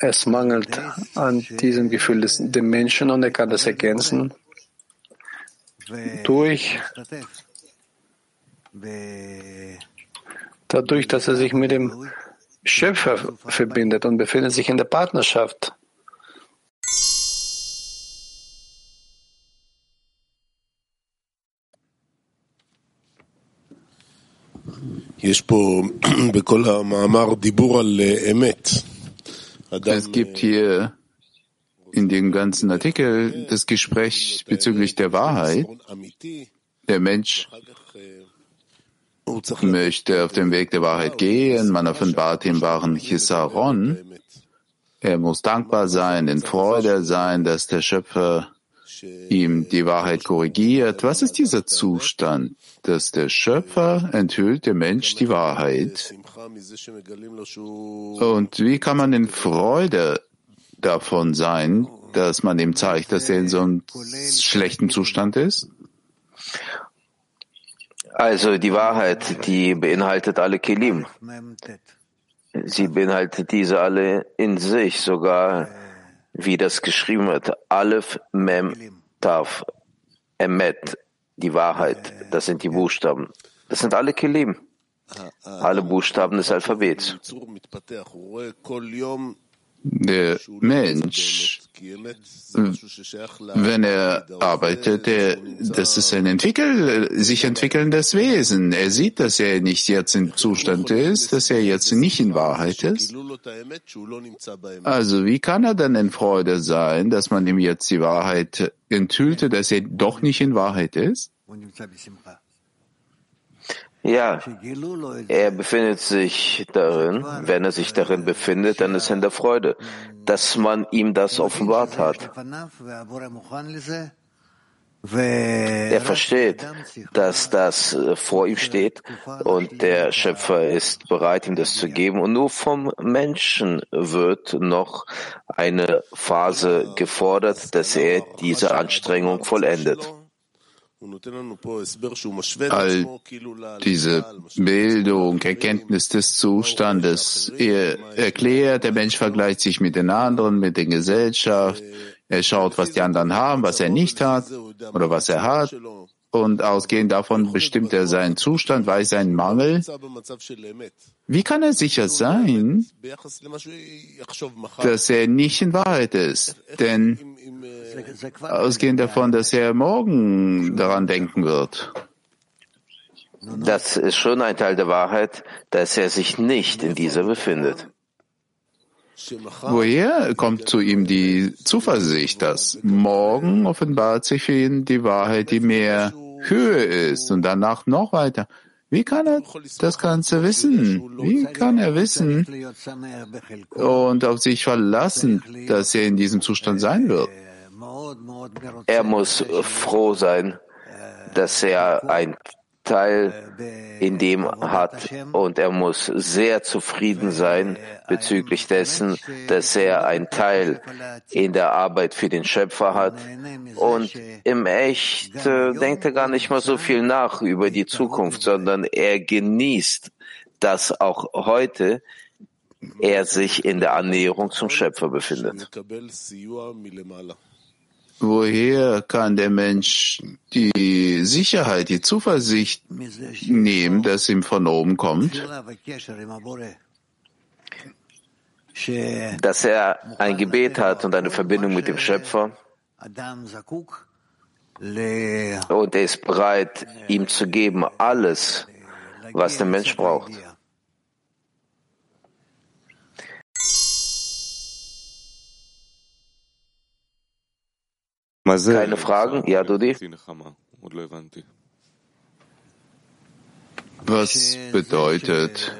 [SPEAKER 1] Es mangelt an diesem Gefühl des dem Menschen und er kann das ergänzen durch dadurch, dass er sich mit dem Schöpfer verbindet und befindet sich in der Partnerschaft.
[SPEAKER 3] יש פה בכל המאמר דיבור על אמת.
[SPEAKER 4] Es gibt hier in dem ganzen Artikel das Gespräch bezüglich der Wahrheit. Der Mensch möchte auf dem Weg der Wahrheit gehen. Man offenbart den wahren Chisaron. Er muss dankbar sein, in Freude sein, dass der Schöpfer ihm die Wahrheit korrigiert. Was ist dieser Zustand, dass der Schöpfer enthüllt dem Mensch die Wahrheit? Und wie kann man in Freude davon sein, dass man ihm zeigt, dass er in so einem schlechten Zustand ist?
[SPEAKER 5] Also die Wahrheit, die beinhaltet alle Kelim. Sie beinhaltet diese alle in sich, sogar wie das geschrieben wird, Aleph, Mem, Tav, Emet, die Wahrheit, das sind die Buchstaben. Das sind alle Kelim, alle Buchstaben des Alphabets.
[SPEAKER 4] Der Mensch, wenn er arbeitet, der, das ist ein entwickel, sich entwickelndes Wesen. Er sieht, dass er nicht jetzt im Zustand ist, dass er jetzt nicht in Wahrheit ist. Also wie kann er dann in Freude sein, dass man ihm jetzt die Wahrheit enthüllte, dass er doch nicht in Wahrheit ist?
[SPEAKER 5] Ja, er befindet sich darin. Wenn er sich darin befindet, dann ist er in der Freude, dass man ihm das offenbart hat. Er versteht, dass das äh, vor ihm steht und der Schöpfer ist bereit, ihm das zu geben. Und nur vom Menschen wird noch eine Phase gefordert, dass er diese Anstrengung vollendet.
[SPEAKER 4] All diese Bildung, Erkenntnis des Zustandes, er erklärt, der Mensch vergleicht sich mit den anderen, mit der Gesellschaft, er schaut, was die anderen haben, was er nicht hat oder was er hat. und ausgehend davon bestimmt er seinen Zustand, weiß seinen Mangel. Wie kann er sicher sein, dass er nicht in Wahrheit ist? Denn ausgehend davon, dass er morgen daran denken wird.
[SPEAKER 5] Das ist schon ein Teil der Wahrheit, dass er sich nicht in dieser befindet.
[SPEAKER 4] Woher kommt zu ihm die Zuversicht, dass morgen offenbart sich für ihn die Wahrheit, die mehr Höhe ist und danach noch weiter? Wie kann er das Ganze wissen? Wie kann er wissen und auf sich verlassen, dass er in diesem Zustand sein wird?
[SPEAKER 5] Er muss froh sein, dass er ein Teil in dem hat und er muss sehr zufrieden sein bezüglich dessen, dass er ein Teil in der Arbeit für den Schöpfer hat und im Echt äh, denkt er gar nicht mal so viel nach über die Zukunft, sondern er genießt, dass auch heute er sich in der Annäherung zum Schöpfer befindet.
[SPEAKER 4] Woher kann der Mensch die Sicherheit, die Zuversicht nehmen, dass ihm von oben kommt?
[SPEAKER 5] Dass er ein Gebet hat und eine Verbindung mit dem Schöpfer. Und er ist bereit, ihm zu geben alles, was der Mensch braucht. Keine Fragen? Ja, Dudi?
[SPEAKER 4] Was bedeutet,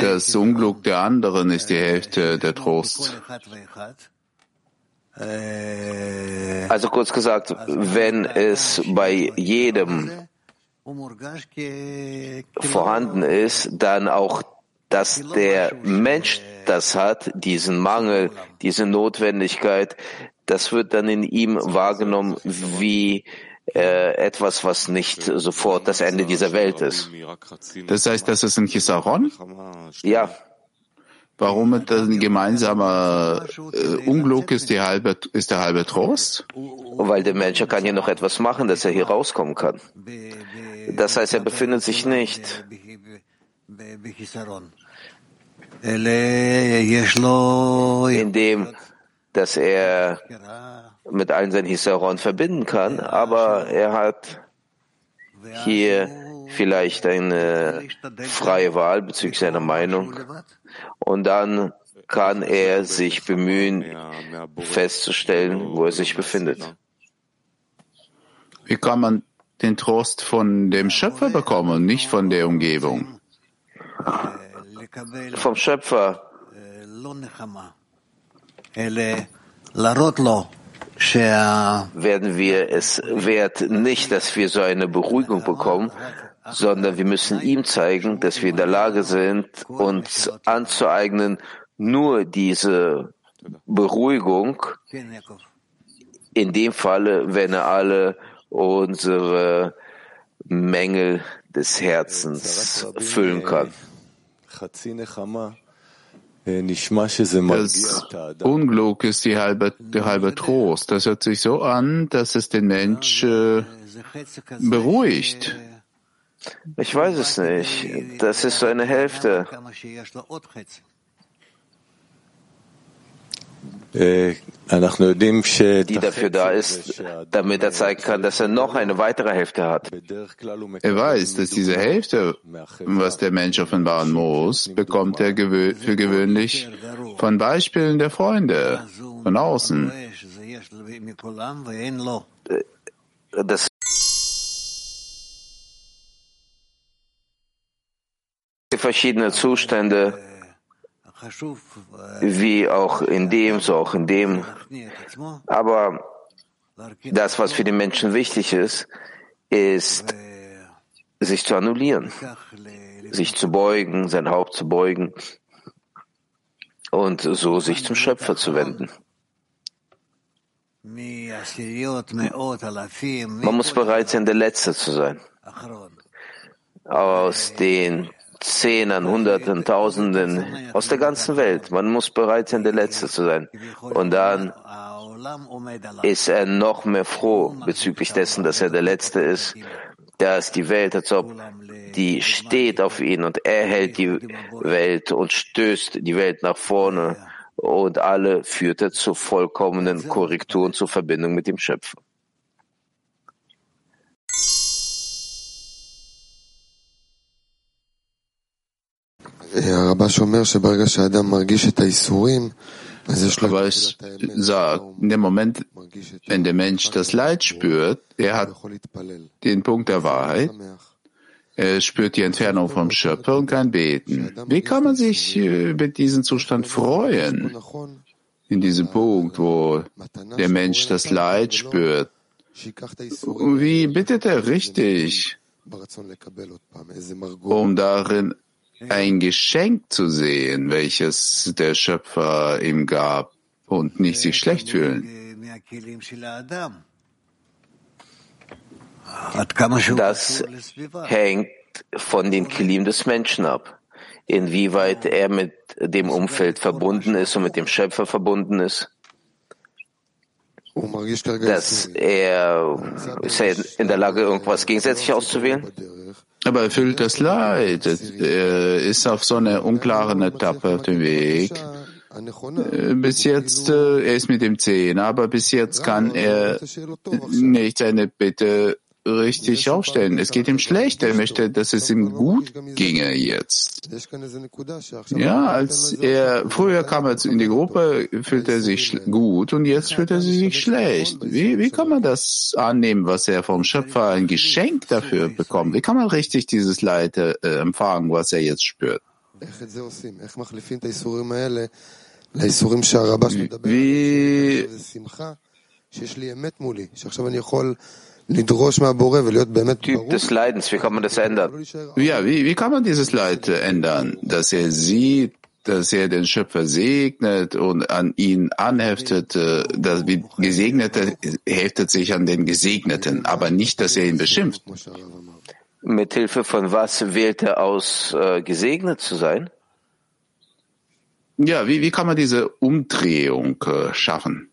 [SPEAKER 4] das Unglück der anderen ist die Hälfte der Trost?
[SPEAKER 5] Also kurz gesagt, wenn es bei jedem vorhanden ist, dann auch, dass der Mensch das hat, diesen Mangel, diese Notwendigkeit, das wird dann in ihm wahrgenommen wie äh, etwas, was nicht sofort das Ende dieser Welt ist.
[SPEAKER 4] Das heißt, das ist ein Chisaron?
[SPEAKER 5] Ja.
[SPEAKER 4] Warum ein gemeinsamer äh, Unglück ist, die halbe, ist der halbe Trost?
[SPEAKER 5] Weil der Mensch kann hier noch etwas machen, dass er hier rauskommen kann. Das heißt, er befindet sich nicht indem dass er mit allen seinen Hisaron verbinden kann, aber er hat hier vielleicht eine freie Wahl bezüglich seiner Meinung und dann kann er sich bemühen, festzustellen, wo er sich befindet.
[SPEAKER 4] Wie kann man den Trost von dem Schöpfer bekommen, nicht von der Umgebung?
[SPEAKER 5] Vom Schöpfer werden wir es wert, nicht, dass wir so eine Beruhigung bekommen, sondern wir müssen ihm zeigen, dass wir in der Lage sind, uns anzueignen, nur diese Beruhigung, in dem Falle, wenn er alle unsere Mängel des Herzens füllen kann. Das
[SPEAKER 4] Unglück ist die halbe, der halbe Trost. Das hört sich so an, dass es den Mensch äh, beruhigt.
[SPEAKER 5] Ich weiß es nicht. Das ist so eine Hälfte. Die dafür da ist, damit er zeigen kann, dass er noch eine weitere Hälfte hat.
[SPEAKER 4] Er weiß, dass diese Hälfte, was der Mensch offenbaren muss, bekommt er gewö für gewöhnlich von Beispielen der Freunde von außen.
[SPEAKER 5] Das verschiedene Zustände wie auch in dem, so auch in dem. Aber das, was für den Menschen wichtig ist, ist, sich zu annullieren, sich zu beugen, sein Haupt zu beugen und so sich zum Schöpfer zu wenden. Man muss bereit sein, der Letzte zu sein. Aus den Zehnern, Hunderten, Tausenden aus der ganzen Welt. Man muss bereit sein, der Letzte zu sein. Und dann ist er noch mehr froh bezüglich dessen, dass er der Letzte ist, dass die Welt, als ob die steht auf ihn und er hält die Welt und stößt die Welt nach vorne und alle führt er zur vollkommenen Korrektur und zur Verbindung mit dem Schöpfer.
[SPEAKER 4] Aber es sagt, in dem Moment, wenn der Mensch das Leid spürt, er hat den Punkt der Wahrheit, er spürt die Entfernung vom Schöpfer und kann beten. Wie kann man sich über diesen Zustand freuen? In diesem Punkt, wo der Mensch das Leid spürt. Wie bittet er richtig, um darin ein Geschenk zu sehen, welches der Schöpfer ihm gab und nicht sich schlecht fühlen.
[SPEAKER 5] Das hängt von den Kilim des Menschen ab. Inwieweit er mit dem Umfeld verbunden ist und mit dem Schöpfer verbunden ist. Dass er, ist er in der Lage, irgendwas gegensätzlich auszuwählen?
[SPEAKER 4] Aber er fühlt das Leid. Er ist auf so einer unklaren Etappe auf dem Weg. Äh, bis jetzt, äh, er ist mit dem Zehner, aber bis jetzt kann er nicht seine Bitte richtig aufstellen. Es geht ihm schlecht. Er möchte, dass es ihm gut ginge jetzt. Ja, als er, früher kam er in die Gruppe, fühlte er sich gut und jetzt fühlt er sich schlecht. Wie, wie kann man das annehmen, was er vom Schöpfer ein Geschenk dafür bekommt? Wie kann man richtig dieses Leid äh, empfangen, was er jetzt spürt? Wie,
[SPEAKER 5] Typ des Leidens, wie kann man das ändern?
[SPEAKER 4] Ja, wie, wie kann man dieses Leid ändern? Dass er sieht, dass er den Schöpfer segnet und an ihn anheftet, äh, dass wie Gesegnete heftet sich an den Gesegneten, aber nicht, dass er ihn beschimpft.
[SPEAKER 5] Mit Hilfe von was wählt er aus, äh, gesegnet zu sein?
[SPEAKER 4] Ja, wie, wie kann man diese Umdrehung äh, schaffen?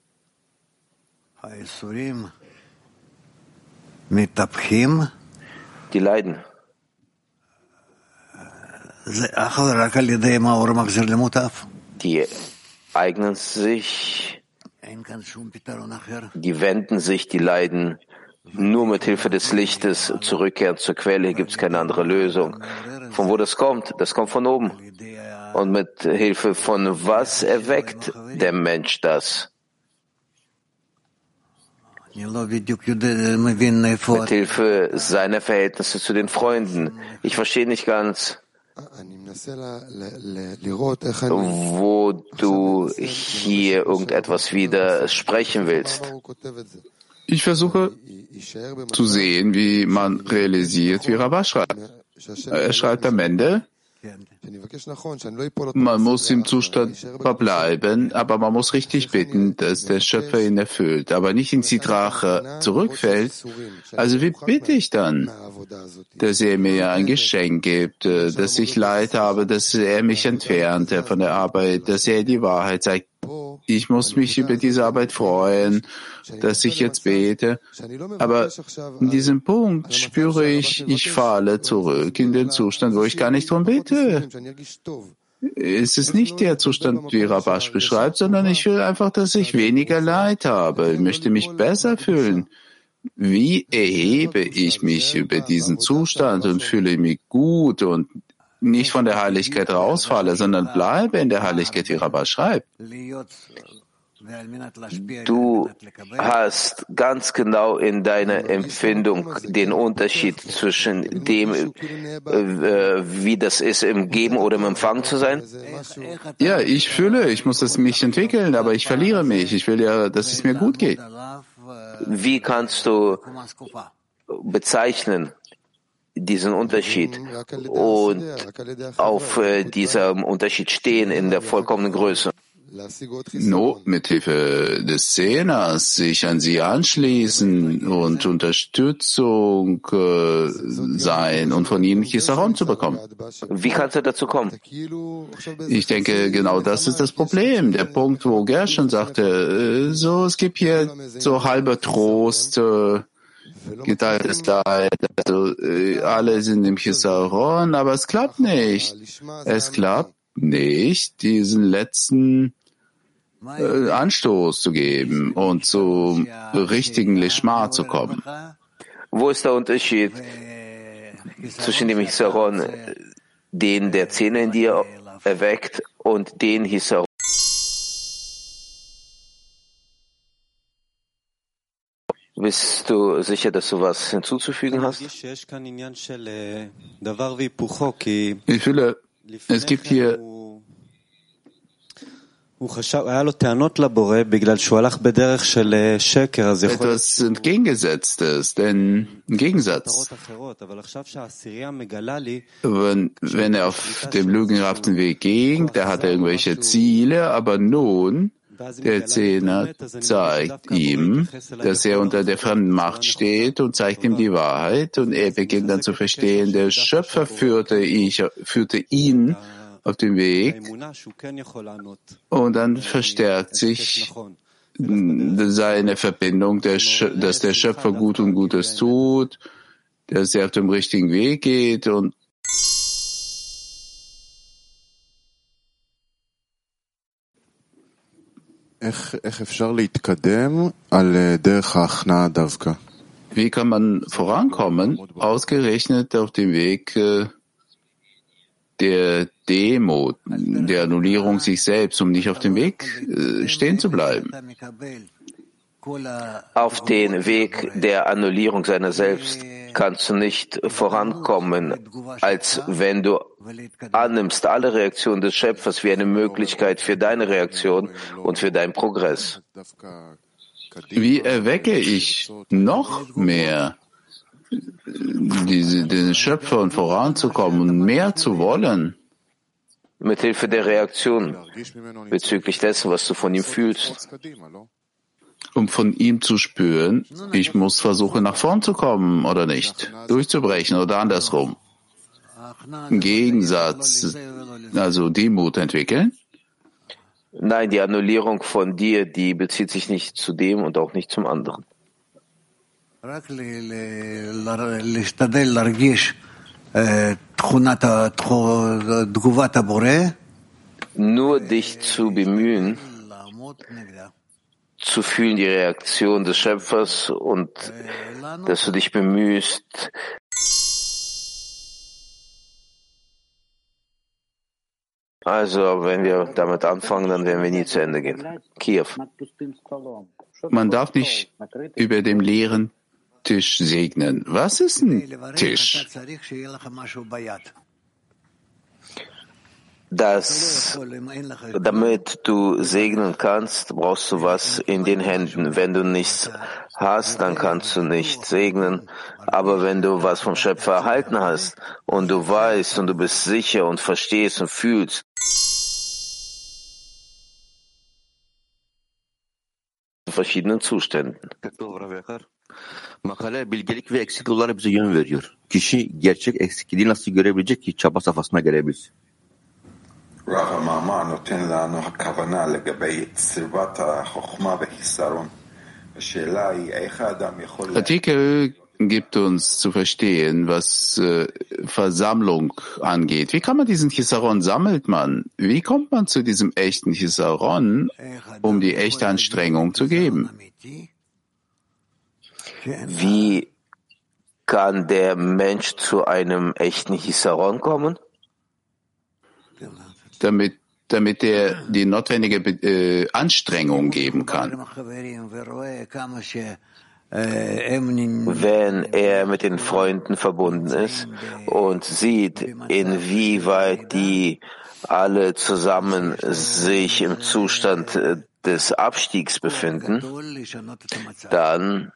[SPEAKER 5] Die leiden. Die eignen sich, die wenden sich, die leiden nur mit Hilfe des Lichtes zurückkehren zur Quelle. Hier gibt es keine andere Lösung. Von wo das kommt? Das kommt von oben. Und mit Hilfe von was erweckt der Mensch das? Mit Hilfe seiner Verhältnisse zu den Freunden. Ich verstehe nicht ganz, wo du hier irgendetwas widersprechen willst.
[SPEAKER 4] Ich versuche zu sehen, wie man realisiert, wie Rabbah schreibt. Er schreibt am Ende, man muss im Zustand verbleiben, aber man muss richtig bitten, dass der Schöpfer ihn erfüllt, aber nicht in die Drache zurückfällt. Also wie bitte ich dann, dass er mir ein Geschenk gibt, äh, dass ich Leid habe, dass er mich entfernt von der Arbeit, dass er die Wahrheit zeigt. Ich muss mich über diese Arbeit freuen, dass ich jetzt bete. Aber in diesem Punkt spüre ich, ich falle zurück in den Zustand, wo ich gar nicht drum bete. Es ist nicht der Zustand, wie Rabash beschreibt, sondern ich will einfach, dass ich weniger Leid habe. Ich möchte mich besser fühlen. Wie erhebe ich mich über diesen Zustand und fühle mich gut und nicht von der Heiligkeit rausfalle, sondern bleibe in der Heiligkeit, wie Rabbah schreibt.
[SPEAKER 5] Du hast ganz genau in deiner Empfindung den Unterschied zwischen dem, äh, wie das ist, im Geben oder im Empfang zu sein?
[SPEAKER 4] Ja, ich fühle, ich muss es mich entwickeln, aber ich verliere mich. Ich will ja, dass es mir gut geht.
[SPEAKER 5] Wie kannst du bezeichnen, diesen Unterschied und auf äh, diesem Unterschied stehen in der vollkommenen Größe.
[SPEAKER 4] No, mit Hilfe des Zehners sich an sie anschließen und Unterstützung äh, sein und von ihnen Chisaron zu bekommen.
[SPEAKER 5] Wie kannst du dazu kommen?
[SPEAKER 4] Ich denke, genau das ist das Problem. Der Punkt, wo Gershon sagte, äh, so, es gibt hier so halber Trost, äh, geteiltes Leid, also äh, alle sind im Chisaron, aber es klappt nicht. Es klappt nicht, diesen letzten äh, Anstoß zu geben und zum richtigen Lishma zu kommen.
[SPEAKER 5] Wo ist der Unterschied zwischen dem Hisaron, den der Zähne in dir erweckt, und den Hisaron? Bist du sicher, dass du was hinzuzufügen hast?
[SPEAKER 4] Ich fühle, es gibt hier etwas Entgegengesetztes, denn im Gegensatz, wenn, wenn er auf dem lügenhaften Weg ging, der hatte irgendwelche Ziele, aber nun der Zehner zeigt ihm, dass er unter der fremden Macht steht und zeigt ihm die Wahrheit. Und er beginnt dann zu verstehen, der Schöpfer führte, ich, führte ihn auf den Weg. Und dann verstärkt sich seine Verbindung, dass der Schöpfer gut und Gutes tut, dass er auf dem richtigen Weg geht. Und Wie kann man vorankommen, ausgerechnet auf dem Weg äh, der Demut, der Annullierung sich selbst, um nicht auf dem Weg äh, stehen zu bleiben?
[SPEAKER 5] Auf den Weg der Annullierung seiner selbst kannst du nicht vorankommen, als wenn du annimmst alle Reaktionen des Schöpfers wie eine Möglichkeit für deine Reaktion und für deinen Progress.
[SPEAKER 4] Wie erwecke ich noch mehr diese, den Schöpfer und voranzukommen und mehr zu wollen?
[SPEAKER 5] Mit Hilfe der Reaktion bezüglich dessen, was du von ihm fühlst
[SPEAKER 4] um von ihm zu spüren, ich muss versuchen, nach vorn zu kommen oder nicht, durchzubrechen oder andersrum. Gegensatz, also Demut entwickeln?
[SPEAKER 5] Nein, die Annullierung von dir, die bezieht sich nicht zu dem und auch nicht zum anderen. Nur dich zu bemühen, zu fühlen die Reaktion des Schöpfers und dass du dich bemühst, Also, wenn wir damit anfangen, dann werden wir nie zu Ende gehen. Kiew.
[SPEAKER 4] Man darf nicht über dem leeren Tisch segnen. Was ist ein Tisch?
[SPEAKER 5] Dass damit du segnen kannst, brauchst du was in den Händen. Wenn du nichts hast, dann kannst du nicht segnen. Aber wenn du was vom Schöpfer erhalten hast und du weißt und du bist sicher und verstehst und fühlst, in verschiedenen Zuständen.
[SPEAKER 6] Makale bilgelik ve eksik yollara bize yön veriyor. Kişi gerçek eksikliği nasıl görebilecek ki çaba safhasına gelebilsin?
[SPEAKER 4] Artikel gibt uns zu verstehen, was äh, Versammlung angeht. Wie kann man diesen Chisaron sammelt man? Wie kommt man zu diesem echten Chisaron, um die echte Anstrengung zu geben?
[SPEAKER 5] Wie kann der Mensch zu einem echten Hisaron kommen?
[SPEAKER 4] Damit, damit er die notwendige äh, Anstrengung geben kann.
[SPEAKER 5] Wenn er mit den Freunden verbunden ist und sieht, inwieweit die alle zusammen sich im Zustand äh, des Abstiegs befinden, dann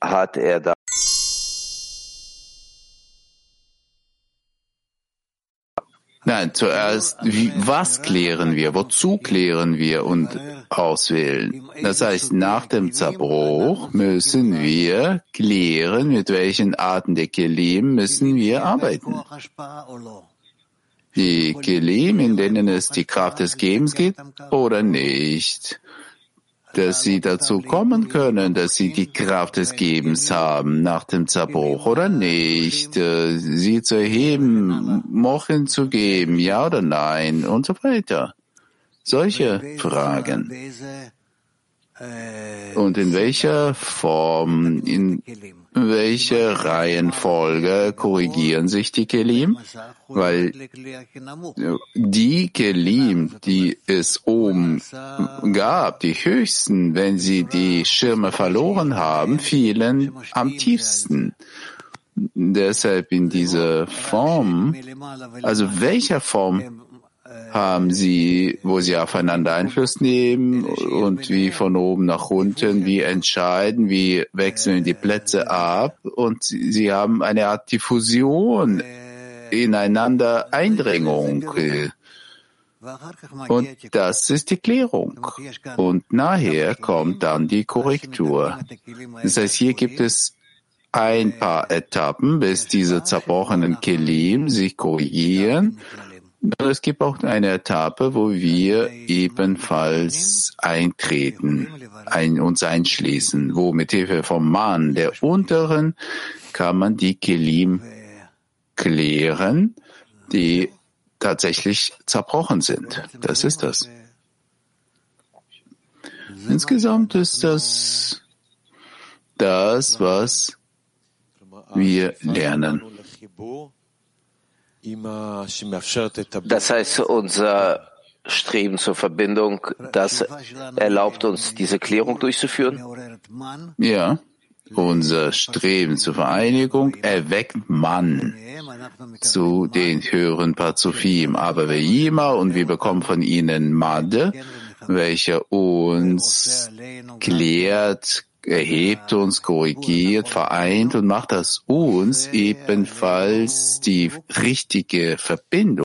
[SPEAKER 5] hat er da
[SPEAKER 4] Nein, zuerst, wie, was klären wir, wozu klären wir und auswählen. Das heißt, nach dem Zerbruch müssen wir klären, mit welchen Arten der Kelim müssen wir arbeiten. Die Kelim, in denen es die Kraft des Gebens gibt oder nicht dass sie dazu kommen können, dass sie die Kraft des Gebens haben nach dem Zerbruch oder nicht, äh, sie zu erheben, Mochen zu geben, ja oder nein und so weiter. Solche Fragen. Und in welcher Form, in welcher Reihenfolge korrigieren sich die Kelim? Weil die Kelim, die es oben gab, die höchsten, wenn sie die Schirme verloren haben, fielen am tiefsten. Deshalb in dieser Form, also welcher Form haben sie, wo sie aufeinander Einfluss nehmen und wie von oben nach unten, wie entscheiden, wie wechseln die Plätze ab und sie haben eine Art Diffusion, ineinander Eindringung. Und das ist die Klärung. Und nachher kommt dann die Korrektur. Das heißt, hier gibt es ein paar Etappen, bis diese zerbrochenen Kelim sich korrigieren es gibt auch eine Etappe, wo wir ebenfalls eintreten, ein, uns einschließen, wo mit Hilfe vom Mann der unteren kann man die Kelim klären, die tatsächlich zerbrochen sind. Das ist das. Insgesamt ist das das, was wir lernen.
[SPEAKER 5] Das heißt, unser Streben zur Verbindung, das erlaubt uns, diese Klärung durchzuführen?
[SPEAKER 4] Ja, unser Streben zur Vereinigung erweckt Mann zu den höheren Pazufim, aber Ve'ima und wir bekommen von ihnen Made, welcher uns klärt, erhebt uns, korrigiert, vereint und macht aus uns ebenfalls die richtige Verbindung